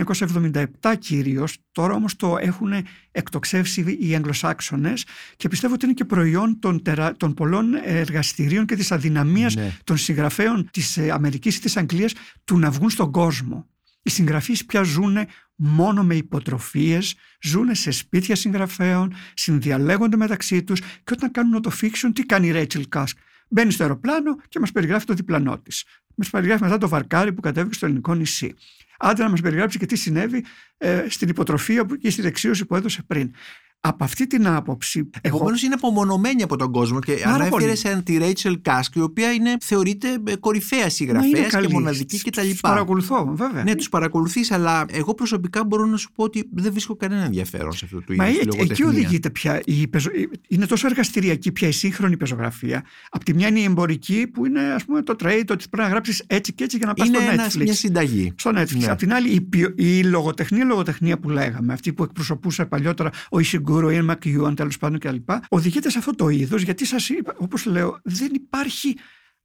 1977 κυρίως, τώρα όμως το έχουν εκτοξεύσει οι Αγγλοσάξονες και πιστεύω ότι είναι και προϊόν των, τερα... των πολλών εργαστηρίων και της αδυναμίας ναι. των συγγραφέων της ε, Αμερικής ή της Αγγλίας του να βγουν στον κόσμο. Οι συγγραφείς πια ζουν μόνο με υποτροφίες, ζουν σε σπίτια συγγραφέων, συνδιαλέγονται μεταξύ τους και όταν κάνουν το fiction τι κάνει η Rachel Kask. Μπαίνει στο αεροπλάνο και μας περιγράφει το διπλανό της μας περιγράφει μετά το βαρκάρι που κατέβηκε στο ελληνικό νησί. Άντε να μας περιγράψει και τι συνέβη ε, στην υποτροφία και στη δεξίωση που έδωσε πριν. Από αυτή την άποψη. Επομένως είναι απομονωμένη από τον κόσμο και ανέφερε σε τη Ρέιτσελ Κάσκ, η οποία είναι, θεωρείται κορυφαία συγγραφέας και μοναδική κτλ. Τους παρακολουθώ, βέβαια. Ναι, τους παρακολουθείς, αλλά εγώ προσωπικά μπορώ να σου πω ότι δεν βρίσκω κανένα ενδιαφέρον σε αυτό το είδος. Μα εκεί οδηγείται πια. Η πεζο... Είναι τόσο εργαστηριακή πια η σύγχρονη πεζογραφία. Απ' τη μια είναι η εμπορική που είναι ας πούμε το trade, ότι πρέπει να γράψεις έτσι και έτσι για να πας στο Netflix. Είναι μια συνταγή. Στο Netflix. Ναι. Απ' την άλλη, η, η λογοτεχνία, λογοτεχνία που λέγαμε, αυτή που εκπροσωπούσε παλιότερα ο Ισιγκούρο, ο Ιεν Μακιούαν τέλος πάντων κλπ. Οδηγείται σε αυτό το είδος γιατί σας είπα, όπως λέω, δεν υπάρχει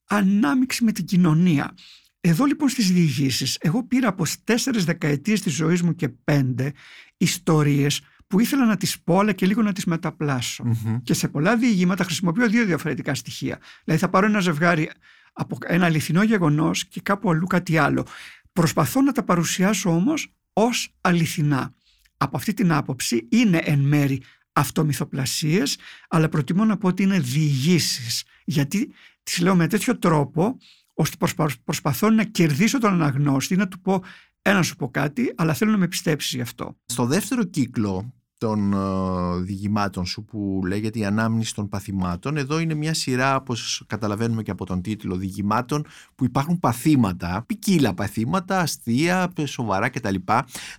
ανάμειξη με την κοινωνία. Εδώ λοιπόν στις διηγήσεις, εγώ πήρα από τέσσερις δεκαετίες της ζωής μου και πέντε ιστορίες που ήθελα να τις πω αλλά και λίγο να τις μεταπλασω Και σε πολλά διηγήματα χρησιμοποιώ δύο διαφορετικά στοιχεία. Δηλαδή θα πάρω ένα ζευγάρι από ένα αληθινό γεγονός και κάπου αλλού κάτι άλλο. Προσπαθώ να τα παρουσιάσω όμως ως αληθινά. Από αυτή την άποψη είναι εν μέρη αυτομυθοπλασίες, αλλά προτιμώ να πω ότι είναι διηγήσεις. Γιατί τις λέω με τέτοιο τρόπο, ώστε προσπαθώ να κερδίσω τον αναγνώστη, να του πω ένα σου πω κάτι, αλλά θέλω να με πιστέψεις γι' αυτό. Στο δεύτερο κύκλο των ε, διηγημάτων σου που λέγεται η ανάμνηση των παθημάτων. Εδώ είναι μια σειρά, όπως καταλαβαίνουμε και από τον τίτλο, διηγημάτων που υπάρχουν παθήματα, ποικίλα παθήματα, αστεία, σοβαρά κτλ.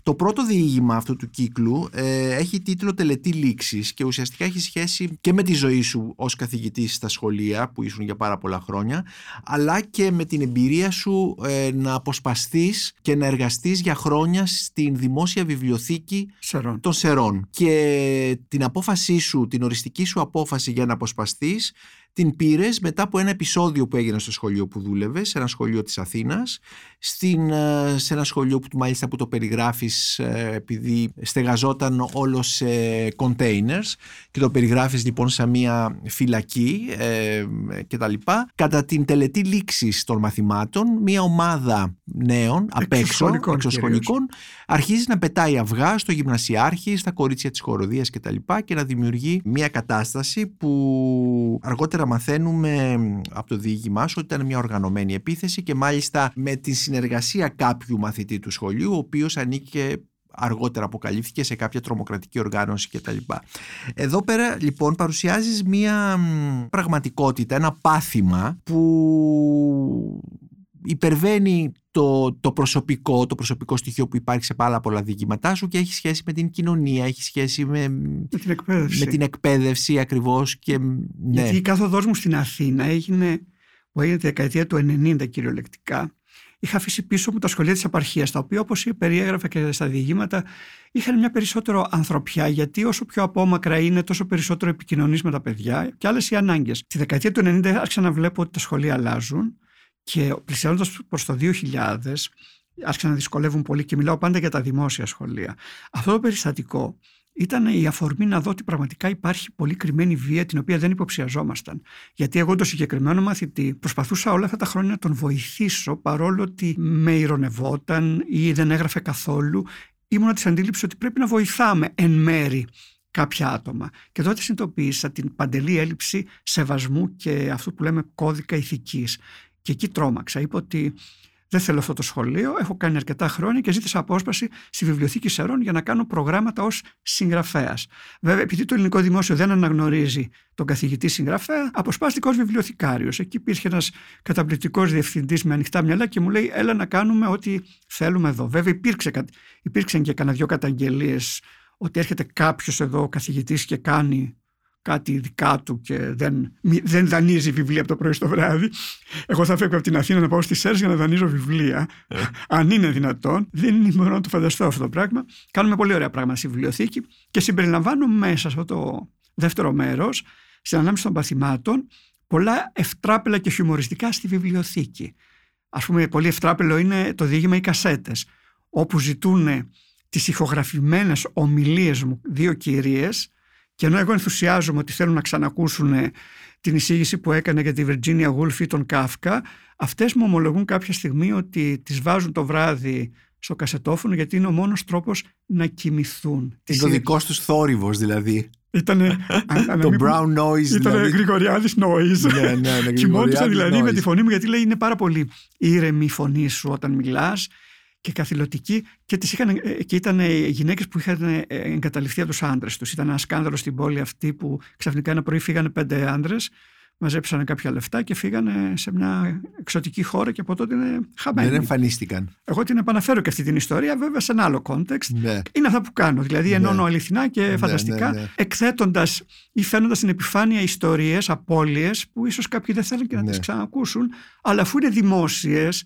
Το πρώτο διήγημα αυτού του κύκλου ε, έχει τίτλο «Τελετή λήξης» και ουσιαστικά έχει σχέση και με τη ζωή σου ως καθηγητής στα σχολεία που ήσουν για πάρα πολλά χρόνια, αλλά και με την εμπειρία σου ε, να αποσπαστείς και να εργαστείς για χρόνια στην δημόσια βιβλιοθήκη Σερών. των Σερών και την απόφασή σου, την οριστική σου απόφαση για να αποσπαστείς την πήρες μετά από ένα επεισόδιο που έγινε στο σχολείο που δούλευες, σε ένα σχολείο της Αθήνας, στην, ε, σε ένα σχολείο που μάλιστα που το περιγράφεις ε, επειδή στεγαζόταν όλος σε containers και το περιγράφεις λοιπόν σαν μια φυλακή ε, και τα λοιπά. Κατά την τελετή λήξης των μαθημάτων, μια ομάδα νέων απ' έξω, εξωσχολικών, αρχίζει να πετάει αυγά στο γυμνασιάρχη, στα κορίτσια της χοροδίας και τα λοιπά και να δημιουργεί μια κατάσταση που αργότερα μαθαίνουμε από το διήγημά σου ότι ήταν μια οργανωμένη επίθεση και μάλιστα με τη συνεργασία κάποιου μαθητή του σχολείου ο οποίος ανήκε αργότερα αποκαλύφθηκε σε κάποια τρομοκρατική οργάνωση κτλ. Εδώ πέρα λοιπόν παρουσιάζεις μια πραγματικότητα, ένα πάθημα που υπερβαίνει το, το προσωπικό, το προσωπικό στοιχείο που υπάρχει σε πάρα πολλά διηγήματά σου και έχει σχέση με την κοινωνία, έχει σχέση με, με την εκπαίδευση. Με την εκπαίδευση ακριβώς. Και, ναι. Γιατί η κάθοδός μου στην Αθήνα έγινε, που έγινε τη δεκαετία του 90 κυριολεκτικά, είχα αφήσει πίσω μου τα σχολεία της απαρχίας, τα οποία όπως περιέγραφα και στα διηγήματα, είχαν μια περισσότερο ανθρωπιά, γιατί όσο πιο απόμακρα είναι, τόσο περισσότερο επικοινωνείς με τα παιδιά και άλλες οι ανάγκες. Τη δεκαετία του 90 άρχισα να βλέπω ότι τα σχολεία αλλάζουν και πλησιάζοντα προς το 2000, άρχισαν να δυσκολεύουν πολύ και μιλάω πάντα για τα δημόσια σχολεία. Αυτό το περιστατικό ήταν η αφορμή να δω ότι πραγματικά υπάρχει πολύ κρυμμένη βία την οποία δεν υποψιαζόμασταν. Γιατί εγώ τον συγκεκριμένο μαθητή προσπαθούσα όλα αυτά τα χρόνια να τον βοηθήσω παρόλο ότι με ηρωνευόταν ή δεν έγραφε καθόλου. Ήμουν της αντίληψης ότι πρέπει να βοηθάμε εν μέρη κάποια άτομα. Και τότε συνειδητοποίησα την παντελή έλλειψη σεβασμού και αυτού που λέμε κώδικα ηθικής. Και εκεί τρόμαξα. Είπα ότι δεν θέλω αυτό το σχολείο. Έχω κάνει αρκετά χρόνια και ζήτησα απόσπαση στη Βιβλιοθήκη Σερών για να κάνω προγράμματα ως συγγραφέας. Βέβαια, επειδή το ελληνικό δημόσιο δεν αναγνωρίζει τον καθηγητή συγγραφέα, αποσπάστηκα ως βιβλιοθηκάριος. Εκεί υπήρχε ένας καταπληκτικός διευθυντής με ανοιχτά μυαλά και μου λέει: Έλα να κάνουμε ό,τι θέλουμε εδώ. Βέβαια, υπήρξε, υπήρξαν και κανένα δυο καταγγελίες ότι έρχεται κάποιος εδώ καθηγητής και κάνει κάτι δικά του και δεν, δεν δανείζει βιβλία από το πρωί στο βράδυ. Εγώ θα φεύγω από την Αθήνα να πάω στη ΣΕΡΣ για να δανείζω βιβλία. Ε. Αν είναι δυνατόν. Δεν μπορώ να το φανταστώ αυτό το πράγμα. Κάνουμε πολύ ωραία πράγματα στη βιβλιοθήκη και συμπεριλαμβάνω μέσα σε αυτό το δεύτερο μέρος, στην ανάμεση των παθημάτων, πολλά ευτράπελα και χιουμοριστικά στη βιβλιοθήκη. Α πούμε, πολύ ευτράπελο είναι το διήγημα Οι Κασέτες, όπου ζητούν τις ηχογραφημένες ομιλίες μου δύο κυρίες και ενώ εγώ ενθουσιάζομαι ότι θέλουν να ξανακούσουν ε, την εισήγηση που έκανε για τη Virginia Woolf ή τον Κάφκα, αυτές μου ομολογούν κάποια στιγμή ότι τις βάζουν το βράδυ στο κασετόφωνο γιατί είναι ο μόνος τρόπος να κοιμηθούν. Είναι ο δικός τους θόρυβος δηλαδή. Ήτανε, το brown noise. Ήταν δηλαδή. Γρηγοριάδης noise. ναι, ναι, ναι, Κοιμόντουσα δηλαδή με τη φωνή μου γιατί λέει είναι πάρα πολύ ήρεμη η φωνή σου όταν μιλάς και καθηλωτική και, τις είχαν, ε, και ήταν γυναίκες που είχαν ε, εγκαταλειφθεί από τους άντρες τους. Ήταν ένα σκάνδαλο στην πόλη αυτή που ξαφνικά ένα πρωί φύγανε πέντε άντρες μαζέψανε κάποια λεφτά και φύγανε σε μια εξωτική χώρα και από τότε είναι χαμένοι. Δεν εμφανίστηκαν. Εγώ την επαναφέρω και αυτή την ιστορία βέβαια σε ένα άλλο context. Ναι. Είναι αυτά που κάνω. Δηλαδή ενώνω Ναι. αληθινά και Ναι, φανταστικά ναι, ναι. εκθέτοντας ή φαίνοντας στην επιφάνεια ιστορίες, απώλειες που ίσως κάποιοι δεν θέλουν και να Ναι. τις ξανακούσουν αλλά αφού είναι δημόσιες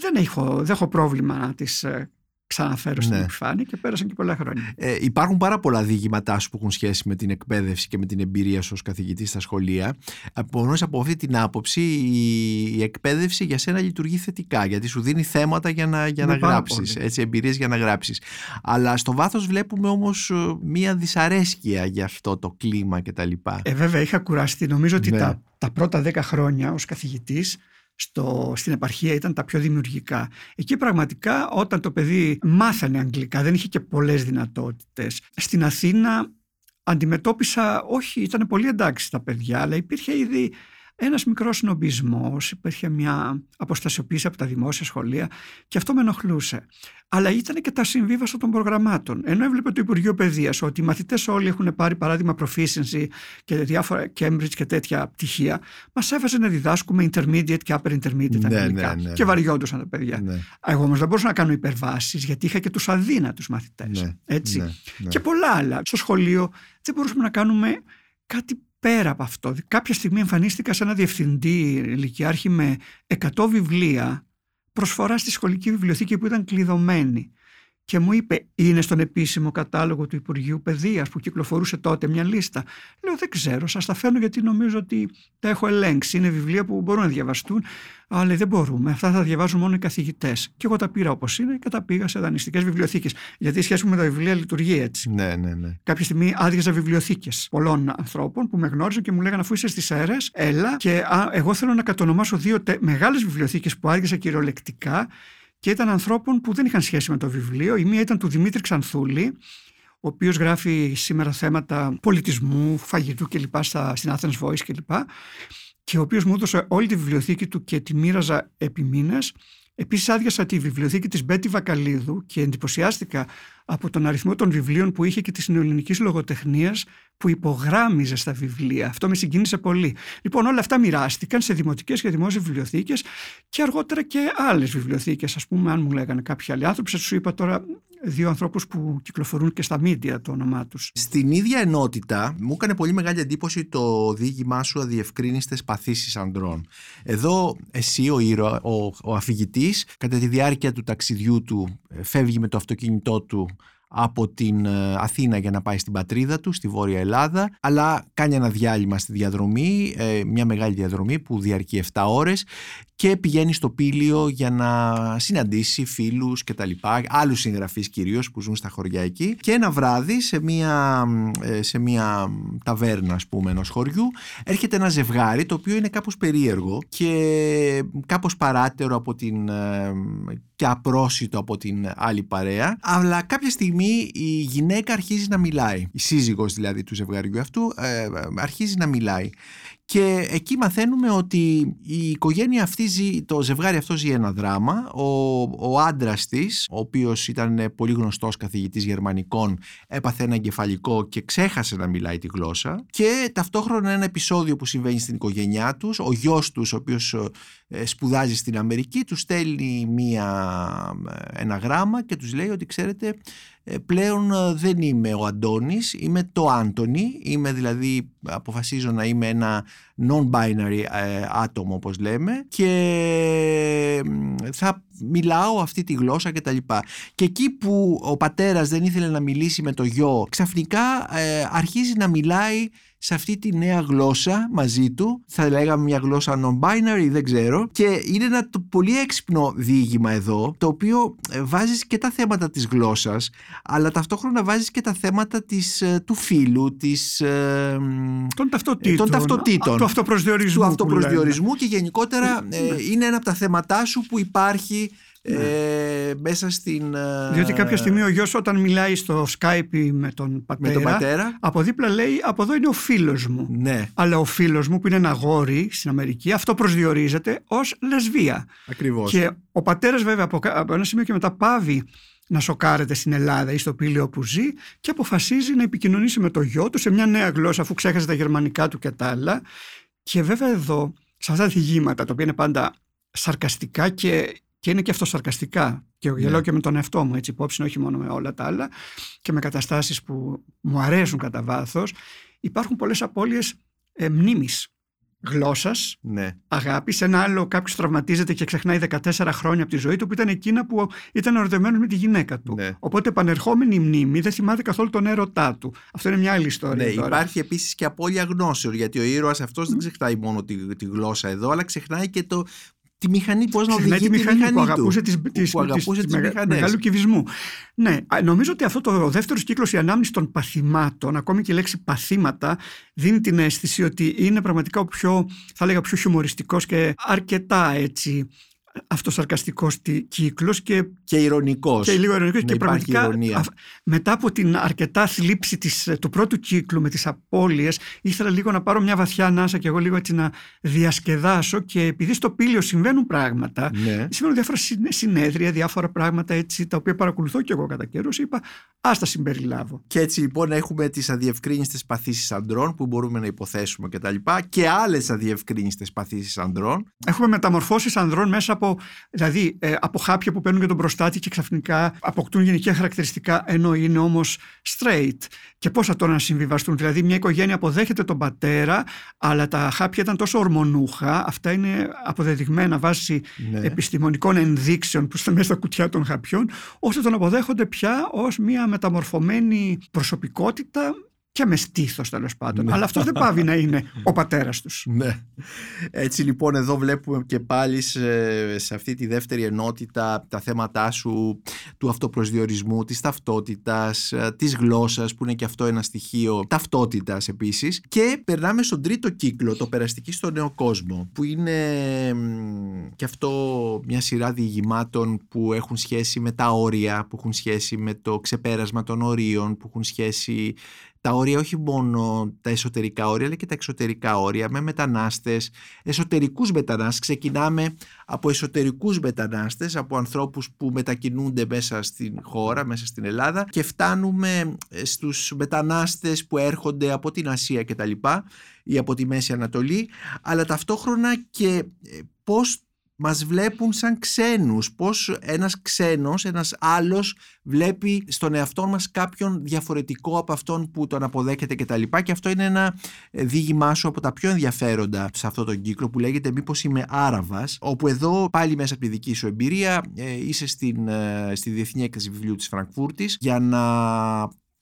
δεν έχω, δεν έχω πρόβλημα να τις ε, ξαναφέρω στην Ναι. επιφάνεια και πέρασαν και πολλά χρόνια. Ε, υπάρχουν πάρα πολλά διηγήματά σου που έχουν σχέση με την εκπαίδευση και με την εμπειρία σου ως καθηγητή στα σχολεία. Επομένως από αυτή την άποψη η, η εκπαίδευση για σένα λειτουργεί θετικά γιατί σου δίνει θέματα για να, για Ναι, να πάρα γράψεις, πολύ. έτσι, εμπειρίες για να γράψεις. Αλλά στο βάθος βλέπουμε όμως ε, μία δυσαρέσκεια για αυτό το κλίμα κτλ. Ε, βέβαια, είχα κουραστεί. Νομίζω ότι Ναι. τα, τα πρώτα δέκα χρόνια ως καθηγητής στο, στην επαρχία ήταν τα πιο δημιουργικά. Εκεί πραγματικά όταν το παιδί μάθανε αγγλικά, δεν είχε και πολλές δυνατότητες. Στην Αθήνα αντιμετώπισα, όχι, ήταν πολύ εντάξει τα παιδιά, αλλά υπήρχε ήδη ένας μικρός νομπισμός, υπήρχε μια αποστασιοποίηση από τα δημόσια σχολεία και αυτό με ενοχλούσε. Αλλά ήταν και τα συμβίβαστα των προγραμμάτων. Ενώ έβλεπε το Υπουργείο Παιδείας ότι οι μαθητές όλοι έχουν πάρει παράδειγμα proficiency και διάφορα Cambridge και τέτοια πτυχία, μας έβαζε να διδάσκουμε intermediate και upper intermediate Ναι, αγγλικά. ναι, ναι. Και βαριόντουσαν τα παιδιά. Ναι, Εγώ όμως δεν μπορούσα να κάνω υπερβάσεις γιατί είχα και τους αδύνατους μαθητές. ναι, έτσι. ναι, ναι. Και πολλά άλλα. Στο σχολείο δεν μπορούσαμε να κάνουμε κάτι πέρα από αυτό. Κάποια στιγμή εμφανίστηκα σε ένα διευθυντή ηλικιάρχη με 100 βιβλία προσφορά στη σχολική βιβλιοθήκη που ήταν κλειδωμένη. Και μου είπε, είναι στον επίσημο κατάλογο του Υπουργείου Παιδείας που κυκλοφορούσε τότε μια λίστα. Λέω, δεν ξέρω, σας τα φέρνω γιατί νομίζω ότι τα έχω ελέγξει. Είναι βιβλία που μπορούν να διαβαστούν, αλλά δεν μπορούμε. Αυτά θα διαβάζουν μόνο οι καθηγητές. Και εγώ τα πήρα όπως είναι και τα πήγα σε δανειστικές βιβλιοθήκες. Γιατί η σχέση μου με τα βιβλία λειτουργεί έτσι. ναι, ναι, ναι. Κάποια στιγμή άδειαζα βιβλιοθήκες πολλών ανθρώπων που με γνώριζαν και μου λέγανε αφού είσαι στις αίρες, έλα. Και α, εγώ θέλω να κατονομάσω δύο μεγάλες βιβλιοθήκες που άδειαζα κυριολεκτικά και ήταν ανθρώπων που δεν είχαν σχέση με το βιβλίο. Η μία ήταν του Δημήτρη Ξανθούλη, ο οποίος γράφει σήμερα θέματα πολιτισμού, φαγητού κλπ. στα- στην Athens Voice κλπ. Και ο οποίος μου έδωσε όλη τη βιβλιοθήκη του και τη μοίραζα επί μήνες. Επίσης άδειασα τη βιβλιοθήκη της Μπέτη Βακαλίδου και εντυπωσιάστηκα από τον αριθμό των βιβλίων που είχε και της νεοελληνικής λογοτεχνίας που υπογράμμιζε στα βιβλία. Αυτό με συγκίνησε πολύ. Λοιπόν, όλα αυτά μοιράστηκαν σε δημοτικές και δημόσιες βιβλιοθήκες και αργότερα και άλλες βιβλιοθήκες. Ας πούμε, αν μου λέγανε κάποιοι άλλοι άνθρωποι, σας σου είπα τώρα δύο ανθρώπους που κυκλοφορούν και στα μίντια το όνομά τους. Στην ίδια ενότητα μου έκανε πολύ μεγάλη εντύπωση το διήγημά σου αδιευκρίνηστες παθήσεις ανδρών. Εδώ εσύ ο, ήρωα, ο, ο αφηγητής κατά τη διάρκεια του ταξιδιού του ε, φεύγει με το αυτοκίνητό του από την ε, Αθήνα για να πάει στην πατρίδα του, στη Βόρεια Ελλάδα, αλλά κάνει ένα διάλειμμα στη διαδρομή, ε, μια μεγάλη διαδρομή που διαρκεί 7 ώρες και πηγαίνει στο Πήλιο για να συναντήσει φίλους και τα λοιπά, άλλους συγγραφείς κυρίως που ζουν στα χωριά εκεί. Και ένα βράδυ σε μια, ε, σε μια ταβέρνα ας πούμε ενός χωριού έρχεται ένα ζευγάρι το οποίο είναι κάπως περίεργο και κάπως παράτερο από την, ε, και απρόσιτο από την άλλη παρέα. Αλλά κάποια στιγμή η γυναίκα αρχίζει να μιλάει η σύζυγος δηλαδή του ζευγαριού αυτού ε, αρχίζει να μιλάει και εκεί μαθαίνουμε ότι η οικογένεια αυτή ζει, το ζευγάρι αυτό ζει ένα δράμα. Ο, ο άντρας της, ο οποίος ήταν πολύ γνωστός καθηγητής Γερμανικών, έπαθε ένα εγκεφαλικό και ξέχασε να μιλάει τη γλώσσα. Και ταυτόχρονα ένα επεισόδιο που συμβαίνει στην οικογένειά τους, ο γιος τους, ο οποίος σπουδάζει στην Αμερική, του στέλνει μία, ένα γράμμα και τους λέει ότι ξέρετε ε, πλέον ε, δεν είμαι ο Αντώνης, είμαι το Άντωνη, είμαι δηλαδή αποφασίζω να είμαι ένα non-binary ε, άτομο όπως λέμε και θα μιλάω αυτή τη γλώσσα και τα λοιπά. Και εκεί που ο πατέρας δεν ήθελε να μιλήσει με το γιο, ξαφνικά ε, αρχίζει να μιλάει σε αυτή τη νέα γλώσσα μαζί του, θα λέγαμε μια γλώσσα non-binary, δεν ξέρω, και είναι ένα το πολύ έξυπνο διήγημα εδώ, το οποίο βάζεις και τα θέματα της γλώσσας, αλλά ταυτόχρονα βάζεις και τα θέματα της, του φίλου, της, ε, των ταυτοτήτων, των ταυτοτήτων. Του αυτοπροσδιορισμού, του αυτοπροσδιορισμού και γενικότερα ε, είναι ένα από τα θέματά σου που υπάρχει ε, μέσα στην... ε, Διότι κάποια στιγμή ο γιος όταν μιλάει στο Skype με τον πατέρα, με τον πατέρα. από δίπλα λέει από εδώ είναι ο φίλος μου. Ναι, Αλλά ο φίλος μου που είναι ένα αγόρι στην Αμερική αυτό προσδιορίζεται ως λεσβία. ακριβώς. Και ο πατέρας βέβαια από, κα- από ένα σημείο και μετά πάβει να σοκάρεται στην Ελλάδα ή στο πύλιο που ζει και αποφασίζει να επικοινωνήσει με το γιο του σε μια νέα γλώσσα αφού ξέχασε τα γερμανικά του και τα άλλα. Και βέβαια εδώ, σε αυτά τα διηγήματα τα οποία είναι πάντα σαρκαστικά και, και είναι και αυτοσαρκαστικά και Ναι. γελάω και με τον εαυτό μου έτσι υπόψη όχι μόνο με όλα τα άλλα και με καταστάσεις που μου αρέσουν κατά βάθος, υπάρχουν πολλές απώλειες ε, μνήμης γλώσσας Ναι, αγάπης. Σε ένα άλλο κάποιος τραυματίζεται και ξεχνάει 14 χρόνια από τη ζωή του που ήταν εκείνα που ήταν ερωτευμένο με τη γυναίκα του. Ναι. Οπότε επανερχόμενη η μνήμη δεν θυμάται καθόλου τον έρωτά του. Αυτό είναι μια άλλη ιστορία. ναι τώρα. υπάρχει επίσης και απώλεια γνώσεων γιατί ο ήρωας αυτός δεν ξεχνάει μόνο τη, τη γλώσσα εδώ αλλά ξεχνάει και το, τη μηχανή, πώς να Ξεχνάει οδηγεί τη μηχανή, που του. αγαπούσε τις, που, τις, που αγαπούσε τις, μεγα- μηχανές. μεγάλου κυβισμού. Ναι, α, νομίζω ότι αυτό το δεύτερο κύκλος, η ανάμνηση των παθημάτων, ακόμη και η λέξη παθήματα, δίνει την αίσθηση ότι είναι πραγματικά ο πιο, θα έλεγα, πιο χιουμοριστικός και αρκετά έτσι αυτοσαρκαστικός κύκλος και Και ηρωνικός. και λίγο ειρωνικός Να και υπάρχει πραγματικά ηρωνία. αυ- μετά από την αρκετά θλίψη της, του πρώτου κύκλου με τις απώλειες ήθελα λίγο να πάρω μια βαθιά ανάσα και εγώ λίγο έτσι να διασκεδάσω και επειδή στο πήλιο συμβαίνουν πράγματα Ναι. Συμβαίνουν διάφορα συνέ- συνέδρια, διάφορα πράγματα έτσι, τα οποία παρακολουθώ και εγώ κατά καιρούς. Είπα, ας τα συμπεριλάβω. Και έτσι λοιπόν έχουμε τις αδιευκρίνηστες παθήσεις ανδρών που μπορούμε να υποθέσουμε και τα λοιπά και άλλες αδιευκρίνηστες παθήσεις ανδρών. Έχουμε μεταμορφώσεις ανδρών μέσα από, δηλαδή, ε, από χάπια που παίρνουν για τον προστάτη και ξαφνικά αποκτούν γενικά χαρακτηριστικά ενώ είναι όμως straight. Και πώς θα τώρα να συμβιβαστούν. Δηλαδή μια οικογένεια αποδέχεται τον πατέρα αλλά τα χάπια ήταν τόσο ορμονούχα, αυτά είναι αποδεδειγμένα βάσει Ναι. επιστημονικών ενδείξεων που στα μέσα στα κουτιά των χαπιών, ώστε τον αποδέχονται πια ως μια μεταμορφωμένη προσωπικότητα και με στήθος τέλος πάντων. Ναι. Αλλά αυτός δεν πάβει να είναι ο πατέρας τους. Ναι. Έτσι λοιπόν εδώ βλέπουμε και πάλι σε, σε αυτή τη δεύτερη ενότητα τα θέματά σου του αυτοπροσδιορισμού, της ταυτότητας, ε, της γλώσσας που είναι και αυτό ένα στοιχείο ταυτότητας επίσης και περνάμε στον τρίτο κύκλο, το περαστική στο νέο κόσμο που είναι μ, και αυτό μια σειρά διηγημάτων που έχουν σχέση με τα όρια, που έχουν σχέση με το ξεπέρασμα των ορίων, που έχουν σχέση τα όρια όχι μόνο τα εσωτερικά όρια αλλά και τα εξωτερικά όρια με μετανάστες, εσωτερικούς μετανάστες. Ξεκινάμε από εσωτερικούς μετανάστες, από ανθρώπους που μετακινούνται μέσα στην χώρα, μέσα στην Ελλάδα και φτάνουμε ε, στους μετανάστες που έρχονται από την Ασία και τα λοιπά ή από τη Μέση Ανατολή αλλά ταυτόχρονα και ε, πώς μας βλέπουν σαν ξένους, πώς ένας ξένος, ένας άλλος βλέπει στον εαυτό μας κάποιον διαφορετικό από αυτόν που τον αποδέχεται και τα λοιπά. Και αυτό είναι ένα ε, δίγημά σου από τα πιο ενδιαφέροντα σε αυτό τον κύκλο που λέγεται «Μήπως είμαι Άραβας» όπου εδώ πάλι μέσα από τη δική σου εμπειρία ε, είσαι στην, ε, στη Διεθνή Έκθεση Βιβλίου της Φραγκφούρτης για να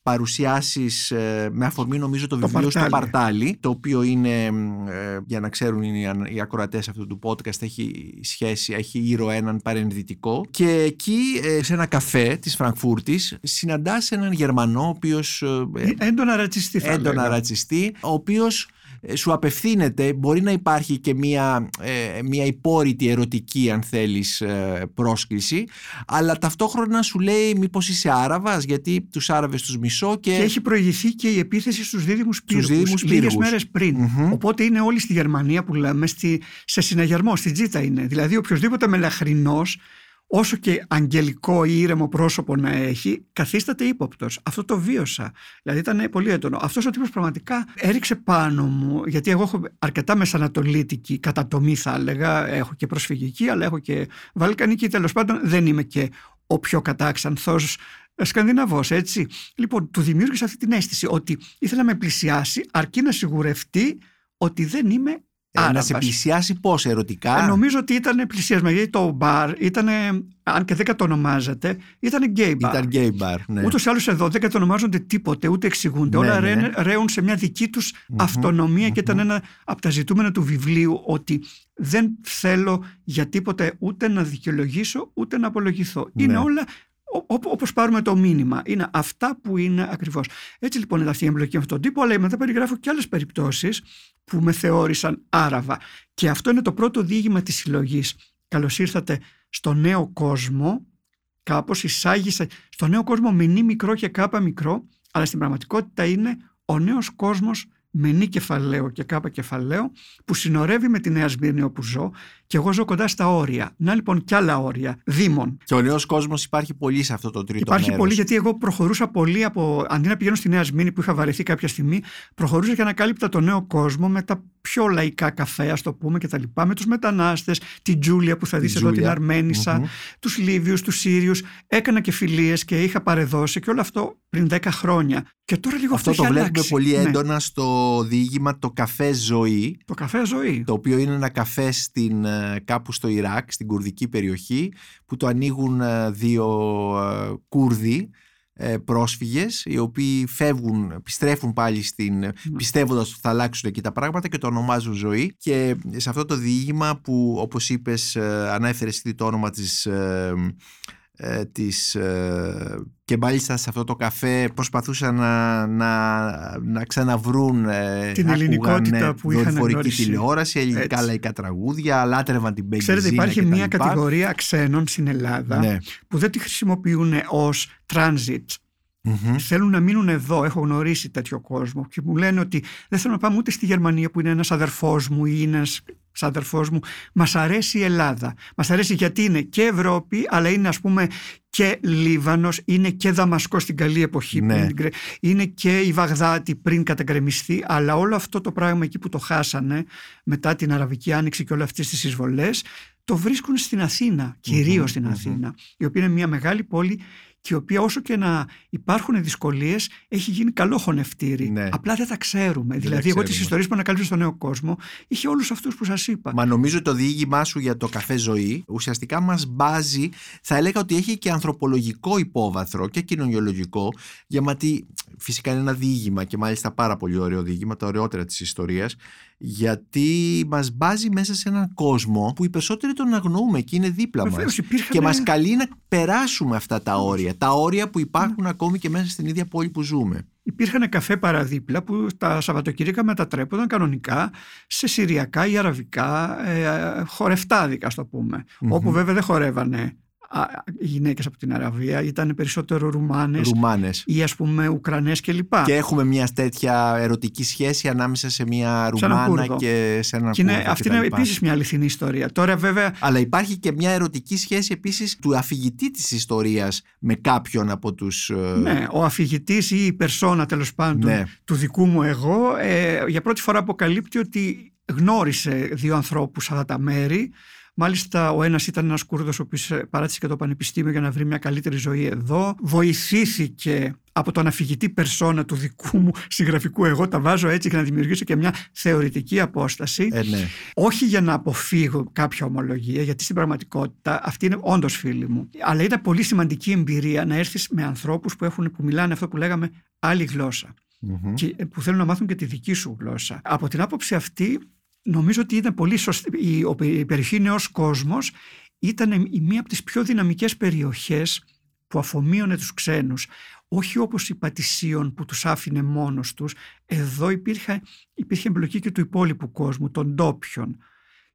παρουσιάσεις ε, με αφορμή νομίζω το, Το βιβλίο στο Παρτάλι. Παρτάλι το οποίο είναι ε, για να ξέρουν οι, οι ακροατές αυτού του podcast έχει σχέση, έχει ήρωα έναν παρενδυτικό και εκεί ε, σε ένα καφέ της Φραγκφούρτης συναντάς έναν Γερμανό ο οποίος ε, Έντονα ρατσιστή θα έντονα έλεγα. ρατσιστή, ο οποίος ε, σου απευθύνεται, μπορεί να υπάρχει και μια, ε, μια υπόρρητη ερωτική αν θέλεις ε, πρόσκληση, αλλά ταυτόχρονα σου λέει μήπως είσαι Άραβας, γιατί τους Άραβες τους μισώ και... Και έχει προηγηθεί και η επίθεση στους δίδυμους πύργους, δίδυμους λίγες πύργους. μέρες πριν. Μμμ. Οπότε είναι όλοι στη Γερμανία που λέμε στη, σε συναγερμό, στη τζίτα είναι. Δηλαδή οποιοδήποτε μελαχρινός, όσο και αγγελικό ή ήρεμο πρόσωπο να έχει, καθίσταται ύποπτος. Αυτό το βίωσα. Δηλαδή ήταν πολύ έντονο. Αυτός ο τύπος πραγματικά έριξε πάνω μου, γιατί εγώ έχω αρκετά μεσανατολίτικη κατατομή, θα έλεγα. Έχω και προσφυγική, αλλά έχω και βαλκανική. Τέλος πάντων, δεν είμαι και ο πιο κατάξανθος Σκανδιναβός, έτσι. Λοιπόν, του δημιούργησε αυτή την αίσθηση ότι ήθελα να με πλησιάσει αρκεί να σιγουρευτεί ότι δεν είμαι ε, να Άραβας. σε πλησιάσει πώς ερωτικά; Ε, νομίζω ότι ήταν πλησιασμα γιατί το μπαρ ήταν, αν και δεν κατονομάζεται, ήταν γκέι μπαρ. Ήταν gay bar, ναι. Ούτως ή άλλως εδώ δεν κατονομάζονται τίποτε, ούτε εξηγούνται. Ναι, Όλα ναι. ρέουν- ρέουν σε μια δική τους αυτονομία και ήταν ένα από τα ζητούμενα του βιβλίου ότι δεν θέλω για τίποτε ούτε να δικαιολογήσω ούτε να απολογηθώ. Ναι. Είναι όλα Ό- ό- όπως πάρουμε το μήνυμα. Είναι αυτά που είναι ακριβώς. Έτσι λοιπόν είναι αυτή η εμπλοκή με αυτόν τον τύπο, αλλά μετά περιγράφω και άλλες περιπτώσεις που με θεώρησαν Άραβα. Και αυτό είναι το πρώτο διήγημα της συλλογής. καλώς ήρθατε στο νέο κόσμο, κάπως εισάγει στο νέο κόσμο με νη μικρό και κάπα μικρό, αλλά στην πραγματικότητα είναι ο νέος κόσμος με νη κεφαλαίο και κάπα κεφαλαίο που συνορεύει με τη Νέα Σμύρνη όπου ζω και εγώ ζω κοντά στα όρια. Να λοιπόν κι άλλα όρια, δήμων. Και ο νέος κόσμος υπάρχει πολύ σε αυτό το τρίτο Υπάρχει μέρος. πολύ γιατί εγώ προχωρούσα πολύ από. Αντί να πηγαίνω στη Νέα Σμύρνη που είχα βαρεθεί κάποια στιγμή, προχωρούσα και ανακάλυπτα το νέο κόσμο με τα πιο λαϊκά καφέ, ας το πούμε και τα λοιπά, με τους μετανάστες, την Τζούλια που θα δεις εδώ, την αρμενισα mm-hmm. τους Λίβιους, τους Σύριους. Έκανα και φιλίες και είχα παρεδώσει και όλο αυτό πριν 10 χρόνια. Και τώρα λίγο αυτό, αυτό το βλέπουμε αλλάξει. πολύ Ναι. έντονα στο διήγημα το καφέ ζωή. Το καφέ ζωή. Το οποίο είναι ένα καφέ στην, ε, κάπου στο Ιράκ, στην κουρδική περιοχή, που το ανοίγουν ε, δύο ε, Κούρδοι ε, πρόσφυγες οι οποίοι φεύγουν, επιστρέφουν πάλι στην, Ναι. πιστεύοντας ότι θα αλλάξουν εκεί τα πράγματα και το ονομάζουν ζωή και σε αυτό το διήγημα που όπως είπες ε, ανέφερες ήδη το όνομα της, ε, ε, της ε, και μάλιστα σε αυτό το καφέ προσπαθούσαν να, να, να ξαναβρούν ε, Την άκουγαν, ελληνικότητα ε, που είχαν δορυφορική γνωρίσει. τηλεόραση, ελληνικά Έτσι. λαϊκά τραγούδια, λάτρευαν την Μπέγκη Ξέρετε, υπάρχει και τα μια λοιπά. κατηγορία ξένων στην Ελλάδα Ναι. που δεν τη χρησιμοποιούν ως transit. Μμμ. Θέλουν να μείνουν εδώ. Έχω γνωρίσει τέτοιο κόσμο και μου λένε ότι δεν θέλω να πάμε ούτε στη Γερμανία που είναι ένας αδερφός μου ή είναι ένας αδερφός μου. Μας αρέσει η Ελλάδα. Μας αρέσει γιατί είναι και Ευρώπη, αλλά είναι ας πούμε και Λίβανος, είναι και Δαμασκός στην καλή εποχή. Ναι. πριν την κρε- Είναι και η Βαγδάτη πριν κατακρεμιστεί, αλλά όλο αυτό το πράγμα εκεί που το χάσανε μετά την Αραβική Άνοιξη και όλα αυτές τις εισβολές, το βρίσκουν στην Αθήνα, κυρίως στην μμμ. Αθήνα, η οποία είναι μια μεγάλη πόλη και η οποία όσο και να υπάρχουν δυσκολίες έχει γίνει καλό χωνευτήρι. Ναι. Απλά δεν τα ξέρουμε. τα δηλαδή, εγώ τις ξέρουμε. ιστορίες που ανακάλυψα στον νέο κόσμο είχε όλους αυτούς που σας είπα. Μα νομίζω το διήγημά σου για το καφέ ζωή ουσιαστικά μας μπάζει, θα έλεγα ότι έχει και ανθρωπολογικό υπόβαθρο και κοινωνιολογικό, γιατί φυσικά είναι ένα διήγημα και μάλιστα πάρα πολύ ωραίο διήγημα, τα ωραιότερα της ιστορίας, γιατί μας μπάζει μέσα σε έναν κόσμο που οι περισσότεροι τον αγνοούμε και είναι δίπλα Βεβαίως, μας. υπήρχαν- Και μας καλεί να περάσουμε αυτά τα όρια, τα όρια που υπάρχουν ακόμη και μέσα στην ίδια πόλη που ζούμε. Υπήρχαν καφέ παραδίπλα που τα Σαββατοκύριακα μετατρέπονταν κανονικά σε συριακά ή αραβικά ε, χορευτάδικα, ας το πούμε. Μμμ. Όπου βέβαια δεν χορεύανε α, οι γυναίκες από την Αραβία, ήταν περισσότερο Ρουμάνες Ρουμάνες. ή ας πούμε Ουκρανές κλπ. Και έχουμε μια τέτοια ερωτική σχέση ανάμεσα σε μια Σε έναν Ρουμάνα Κούρδο. και σε έναν Και είναι, Κούρδο αυτή κτλ. είναι επίσης μια αληθινή ιστορία. Τώρα βέβαια Αλλά υπάρχει και μια ερωτική σχέση επίσης του αφηγητή της ιστορίας με κάποιον από τους... ε, Ναι, ο αφηγητής ή η περσόνα τέλος πάντων Ναι. του δικού μου εγώ ε, για πρώτη φορά αποκαλύπτει ότι γνώρισε δύο ανθρώπους σε αυτά τα μέρη. Μάλιστα ο ένας ήταν ένας Κούρδος ο οποίος ε, παράτησε και το πανεπιστήμιο για να βρει μια καλύτερη ζωή εδώ. Βοηθήθηκε από τον αφηγητή περσόνα του δικού μου συγγραφικού εγώ, τα βάζω έτσι για να δημιουργήσω και μια θεωρητική απόσταση. Ε, ναι. Όχι για να αποφύγω κάποια ομολογία, γιατί στην πραγματικότητα αυτή είναι όντως φίλη μου. Αλλά ήταν πολύ σημαντική εμπειρία να έρθεις με ανθρώπους που, έχουν, που μιλάνε αυτό που λέγαμε άλλη γλώσσα. Μμμ. Και ε, που θέλουν να μάθουν και τη δική σου γλώσσα. Από την άποψη αυτή, νομίζω ότι ήταν πολύ σωστή. Η, ο- η περιοχή Νέος Κόσμος ήταν η μία από τις πιο δυναμικές περιοχές που αφομοίωνε τους ξένους. Όχι όπως η Πατησίων που τους άφηνε μόνος τους. Εδώ υπήρχε, υπήρχε εμπλοκή και του υπόλοιπου κόσμου, των ντόπιων.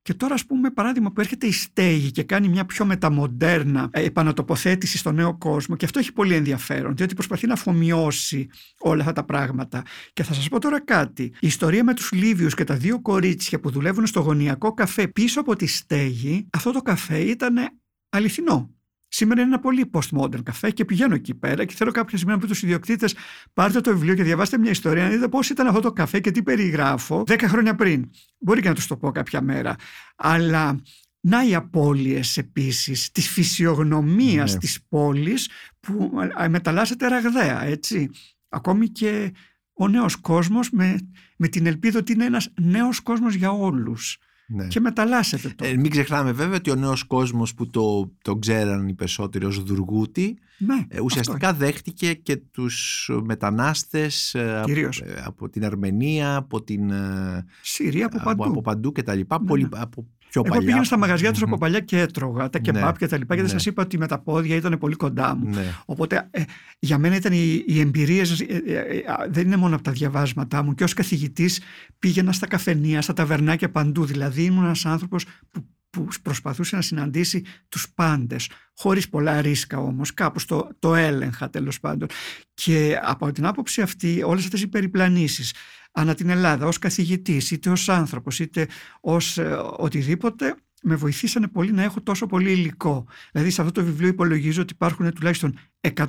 Και τώρα, ας πούμε, παράδειγμα που έρχεται η Στέγη και κάνει μια πιο μεταμοντέρνα ε, επανατοποθέτηση στο νέο κόσμο και αυτό έχει πολύ ενδιαφέρον, διότι προσπαθεί να αφομοιώσει όλα αυτά τα πράγματα. Και θα σας πω τώρα κάτι. Η ιστορία με τους Λίβιους και τα δύο κορίτσια που δουλεύουν στο γωνιακό καφέ πίσω από τη Στέγη, αυτό το καφέ ήταν αληθινό. Σήμερα είναι ένα πολύ postmodern καφέ και πηγαίνω εκεί πέρα και θέλω κάποια στιγμή να πει τους ιδιοκτήτες: Πάρτε το βιβλίο και διαβάστε μια ιστορία να δείτε πώς ήταν αυτό το καφέ και τι περιγράφω 10 χρόνια πριν. Μπορεί και να τους το πω κάποια μέρα. Αλλά να οι απώλειες επίσης της φυσιογνωμίας Ναι. της πόλης που ε, μεταλλάσσεται ραγδαία, έτσι. Ακόμη και ο νέος κόσμος με, με την ελπίδα ότι είναι ένας νέος κόσμος για όλους Ναι. και μεταλλάσσεται το. Ε, μην ξεχνάμε βέβαια ότι ο νέος κόσμος που το, το ξέραν οι περισσότεροι ως Δουργούτη ναι, ε, ουσιαστικά δέχτηκε και τους μετανάστες ε, από, Κυρίως. ε, από την Αρμενία, από την ε, Συρία από παντού. από, από παντού και τα λοιπά, Ναι, πολύ, ναι. από πιο Εγώ παλιά. πήγαινα στα μαγαζιά τους Μμμ. από παλιά και έτρωγα τα Ναι, κεμπάπ και τα λοιπά και δεν ναι. σας είπα ότι με τα πόδια ήταν πολύ κοντά μου. Ναι. Οπότε ε, για μένα ήταν οι, οι εμπειρίες, ε, ε, ε, α, δεν είναι μόνο από τα διαβάσματά μου και ως καθηγητής πήγαινα στα καφενεία, στα ταβερνάκια παντού. Δηλαδή ήμουν ένας άνθρωπος που που προσπαθούσε να συναντήσει τους πάντες, χωρίς πολλά ρίσκα όμως, κάπως το, το έλεγχα τέλος πάντων. Και από την άποψη αυτή όλες αυτές οι περιπλανήσεις ανά την Ελλάδα ως καθηγητής, είτε ως άνθρωπος, είτε ως ε, οτιδήποτε, με βοηθήσανε πολύ να έχω τόσο πολύ υλικό. Δηλαδή σε αυτό το βιβλίο υπολογίζω ότι υπάρχουν τουλάχιστον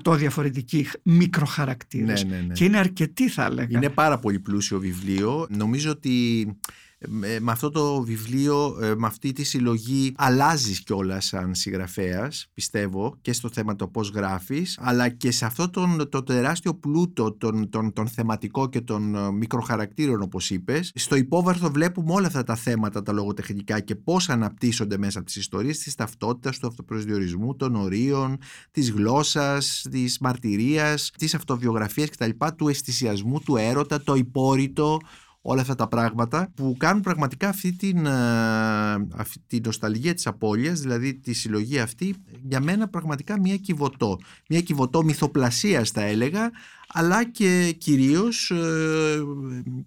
100 διαφορετικοί μικροχαρακτήρες. Ναι, ναι, ναι. Και είναι αρκετοί θα έλεγα. Είναι πάρα πολύ πλούσιο βιβλίο. Νομίζω ότι με αυτό το βιβλίο, ε, με αυτή τη συλλογή αλλάζεις κιόλας σαν συγγραφέας, πιστεύω, και στο θέμα το πώς γράφεις, αλλά και σε αυτό τον, το τεράστιο πλούτο, τον, τον, τον θεματικό και των ε, μικροχαρακτήρων όπως είπες. Στο υπόβαρθο βλέπουμε όλα αυτά τα θέματα, τα λογοτεχνικά και πώς αναπτύσσονται μέσα από τις ιστορίες της ταυτότητας, του αυτοπροσδιορισμού, των ορίων, της γλώσσας, της μαρτυρίας, της αυτοβιογραφίας κτλ, του αισθησιασμού, του έρωτα, το υπόρρητο, όλα αυτά τα πράγματα που κάνουν πραγματικά αυτή την, ε, αυτή την νοσταλγία της απώλειας, δηλαδή τη συλλογή αυτή, για μένα πραγματικά μια κυβωτό. Μια κυβωτό μυθοπλασίας θα έλεγα, αλλά και κυρίως ε,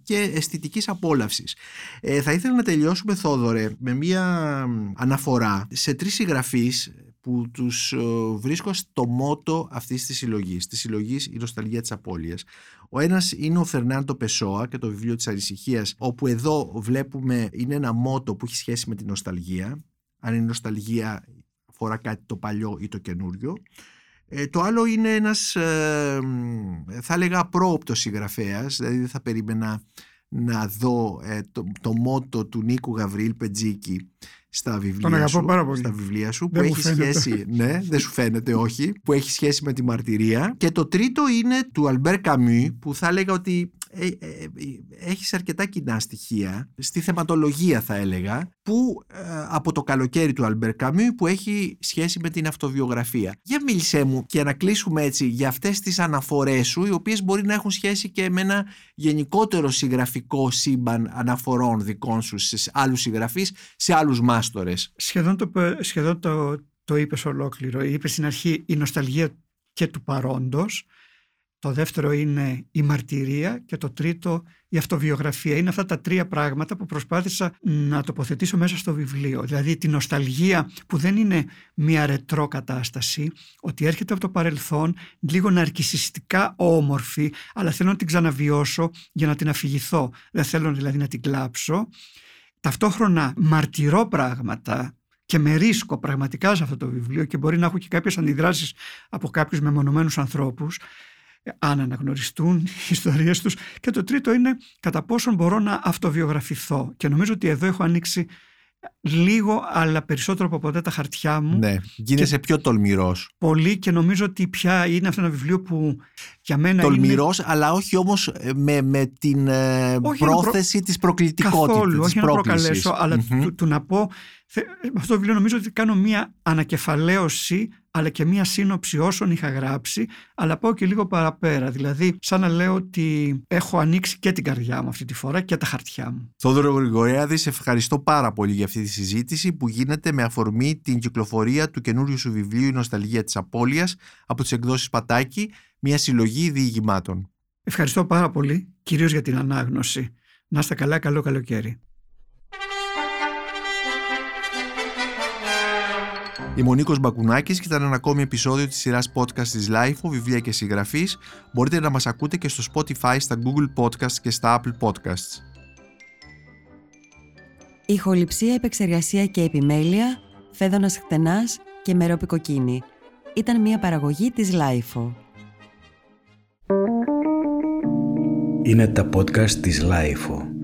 και αισθητικής απόλαυσης. Ε, θα ήθελα να τελειώσουμε Θόδωρε με μια αναφορά σε τρεις συγγραφείς που τους ε, βρίσκω στο μότο αυτής της συλλογής, της συλλογής «Η νοσταλγία της απώλειας». Ο ένας είναι ο Φερνάντο Πεσόα και το βιβλίο της ανησυχίας, όπου εδώ βλέπουμε είναι ένα μότο που έχει σχέση με την νοσταλγία, αν η νοσταλγία αφορά κάτι το παλιό ή το καινούριο. Ε, το άλλο είναι ένας, ε, θα έλεγα, απρόοπτος συγγραφέας, δηλαδή δεν θα περίμενα να δω ε, το, το μότο του Νίκου Γαβρίλ Πετζίκη στα βιβλία, σου, στα βιβλία σου που έχει σχέση, ναι, δεν σου φαίνεται όχι, που έχει σχέση με τη μαρτυρία. Και το τρίτο είναι του Αλμπέρ Καμί που θα έλεγα ότι ε, ε, ε, έχεις αρκετά κοινά στοιχεία στη θεματολογία θα έλεγα που ε, από το καλοκαίρι του Αλμπέρ Καμί που έχει σχέση με την αυτοβιογραφία. Για μίλησέ μου και να κλείσουμε έτσι για αυτές τις αναφορές σου οι οποίες μπορεί να έχουν σχέση και με ένα γενικότερο συγγραφικό σύμπαν αναφορών δικών σου σε άλλους συγγραφείς, σε άλλους μάστορες. Σχεδόν το, σχεδόν το, το είπες ολόκληρο. Είπες στην αρχή η νοσταλγία και του παρόντος το δεύτερο είναι η μαρτυρία και το τρίτο η αυτοβιογραφία. Είναι αυτά τα τρία πράγματα που προσπάθησα να τοποθετήσω μέσα στο βιβλίο. Δηλαδή την νοσταλγία που δεν είναι μια ρετρό κατάσταση, ότι έρχεται από το παρελθόν, λίγο ναρκισιστικά όμορφη, αλλά θέλω να την ξαναβιώσω για να την αφηγηθώ. Δεν θέλω δηλαδή να την κλάψω. Ταυτόχρονα μαρτυρώ πράγματα και με ρίσκο πραγματικά σε αυτό το βιβλίο και μπορεί να έχω και κάποιες αντιδράσεις από κάποιους μεμονωμένους ανθρώπους αν αναγνωριστούν οι ιστορίες τους. Και το τρίτο είναι κατά πόσον μπορώ να αυτοβιογραφηθώ. Και νομίζω ότι εδώ έχω ανοίξει λίγο αλλά περισσότερο από ποτέ τα χαρτιά μου. Ναι, γίνεσαι πιο τολμηρός. Πολύ και νομίζω ότι πια είναι αυτό ένα βιβλίο που για μένα Τολμηρός είναι... αλλά όχι όμως ε, με, με την ε, πρόθεση προ... της προκλητικότητας Καθόλου, όχι να προκαλέσω αλλά του, του, να πω με αυτό το βιβλίο νομίζω ότι κάνω μία ανακεφαλαίωση αλλά και μία σύνοψη όσων είχα γράψει, αλλά πάω και λίγο παραπέρα. Δηλαδή, σαν να λέω ότι έχω ανοίξει και την καρδιά μου αυτή τη φορά και τα χαρτιά μου. Θόδωρο Γρηγοριάδης, σε ευχαριστώ πάρα πολύ για αυτή τη συζήτηση που γίνεται με αφορμή την κυκλοφορία του καινούριου σου βιβλίου «Η Νοσταλγία της Απόλυας από τις εκδόσεις Πατάκη, μια συλλογή διηγημάτων. Ευχαριστώ πάρα πολύ, κυρίως για την ανάγνωση. Να είστε καλά, καλό καλοκαίρι. Είμαι ο Νίκος Μπακουνάκης και ήταν ένα ακόμη επεισόδιο της σειράς podcast της LIFO, βιβλία και συγγραφής. Μπορείτε να μας ακούτε και στο Spotify, στα Google Podcasts και στα Apple Podcasts. Ηχοληψία, επεξεργασία και επιμέλεια, φέδωνας χτενάς και μερόπικοκίνη. Ήταν μια παραγωγή της LIFO. Είναι τα podcast της LIFO.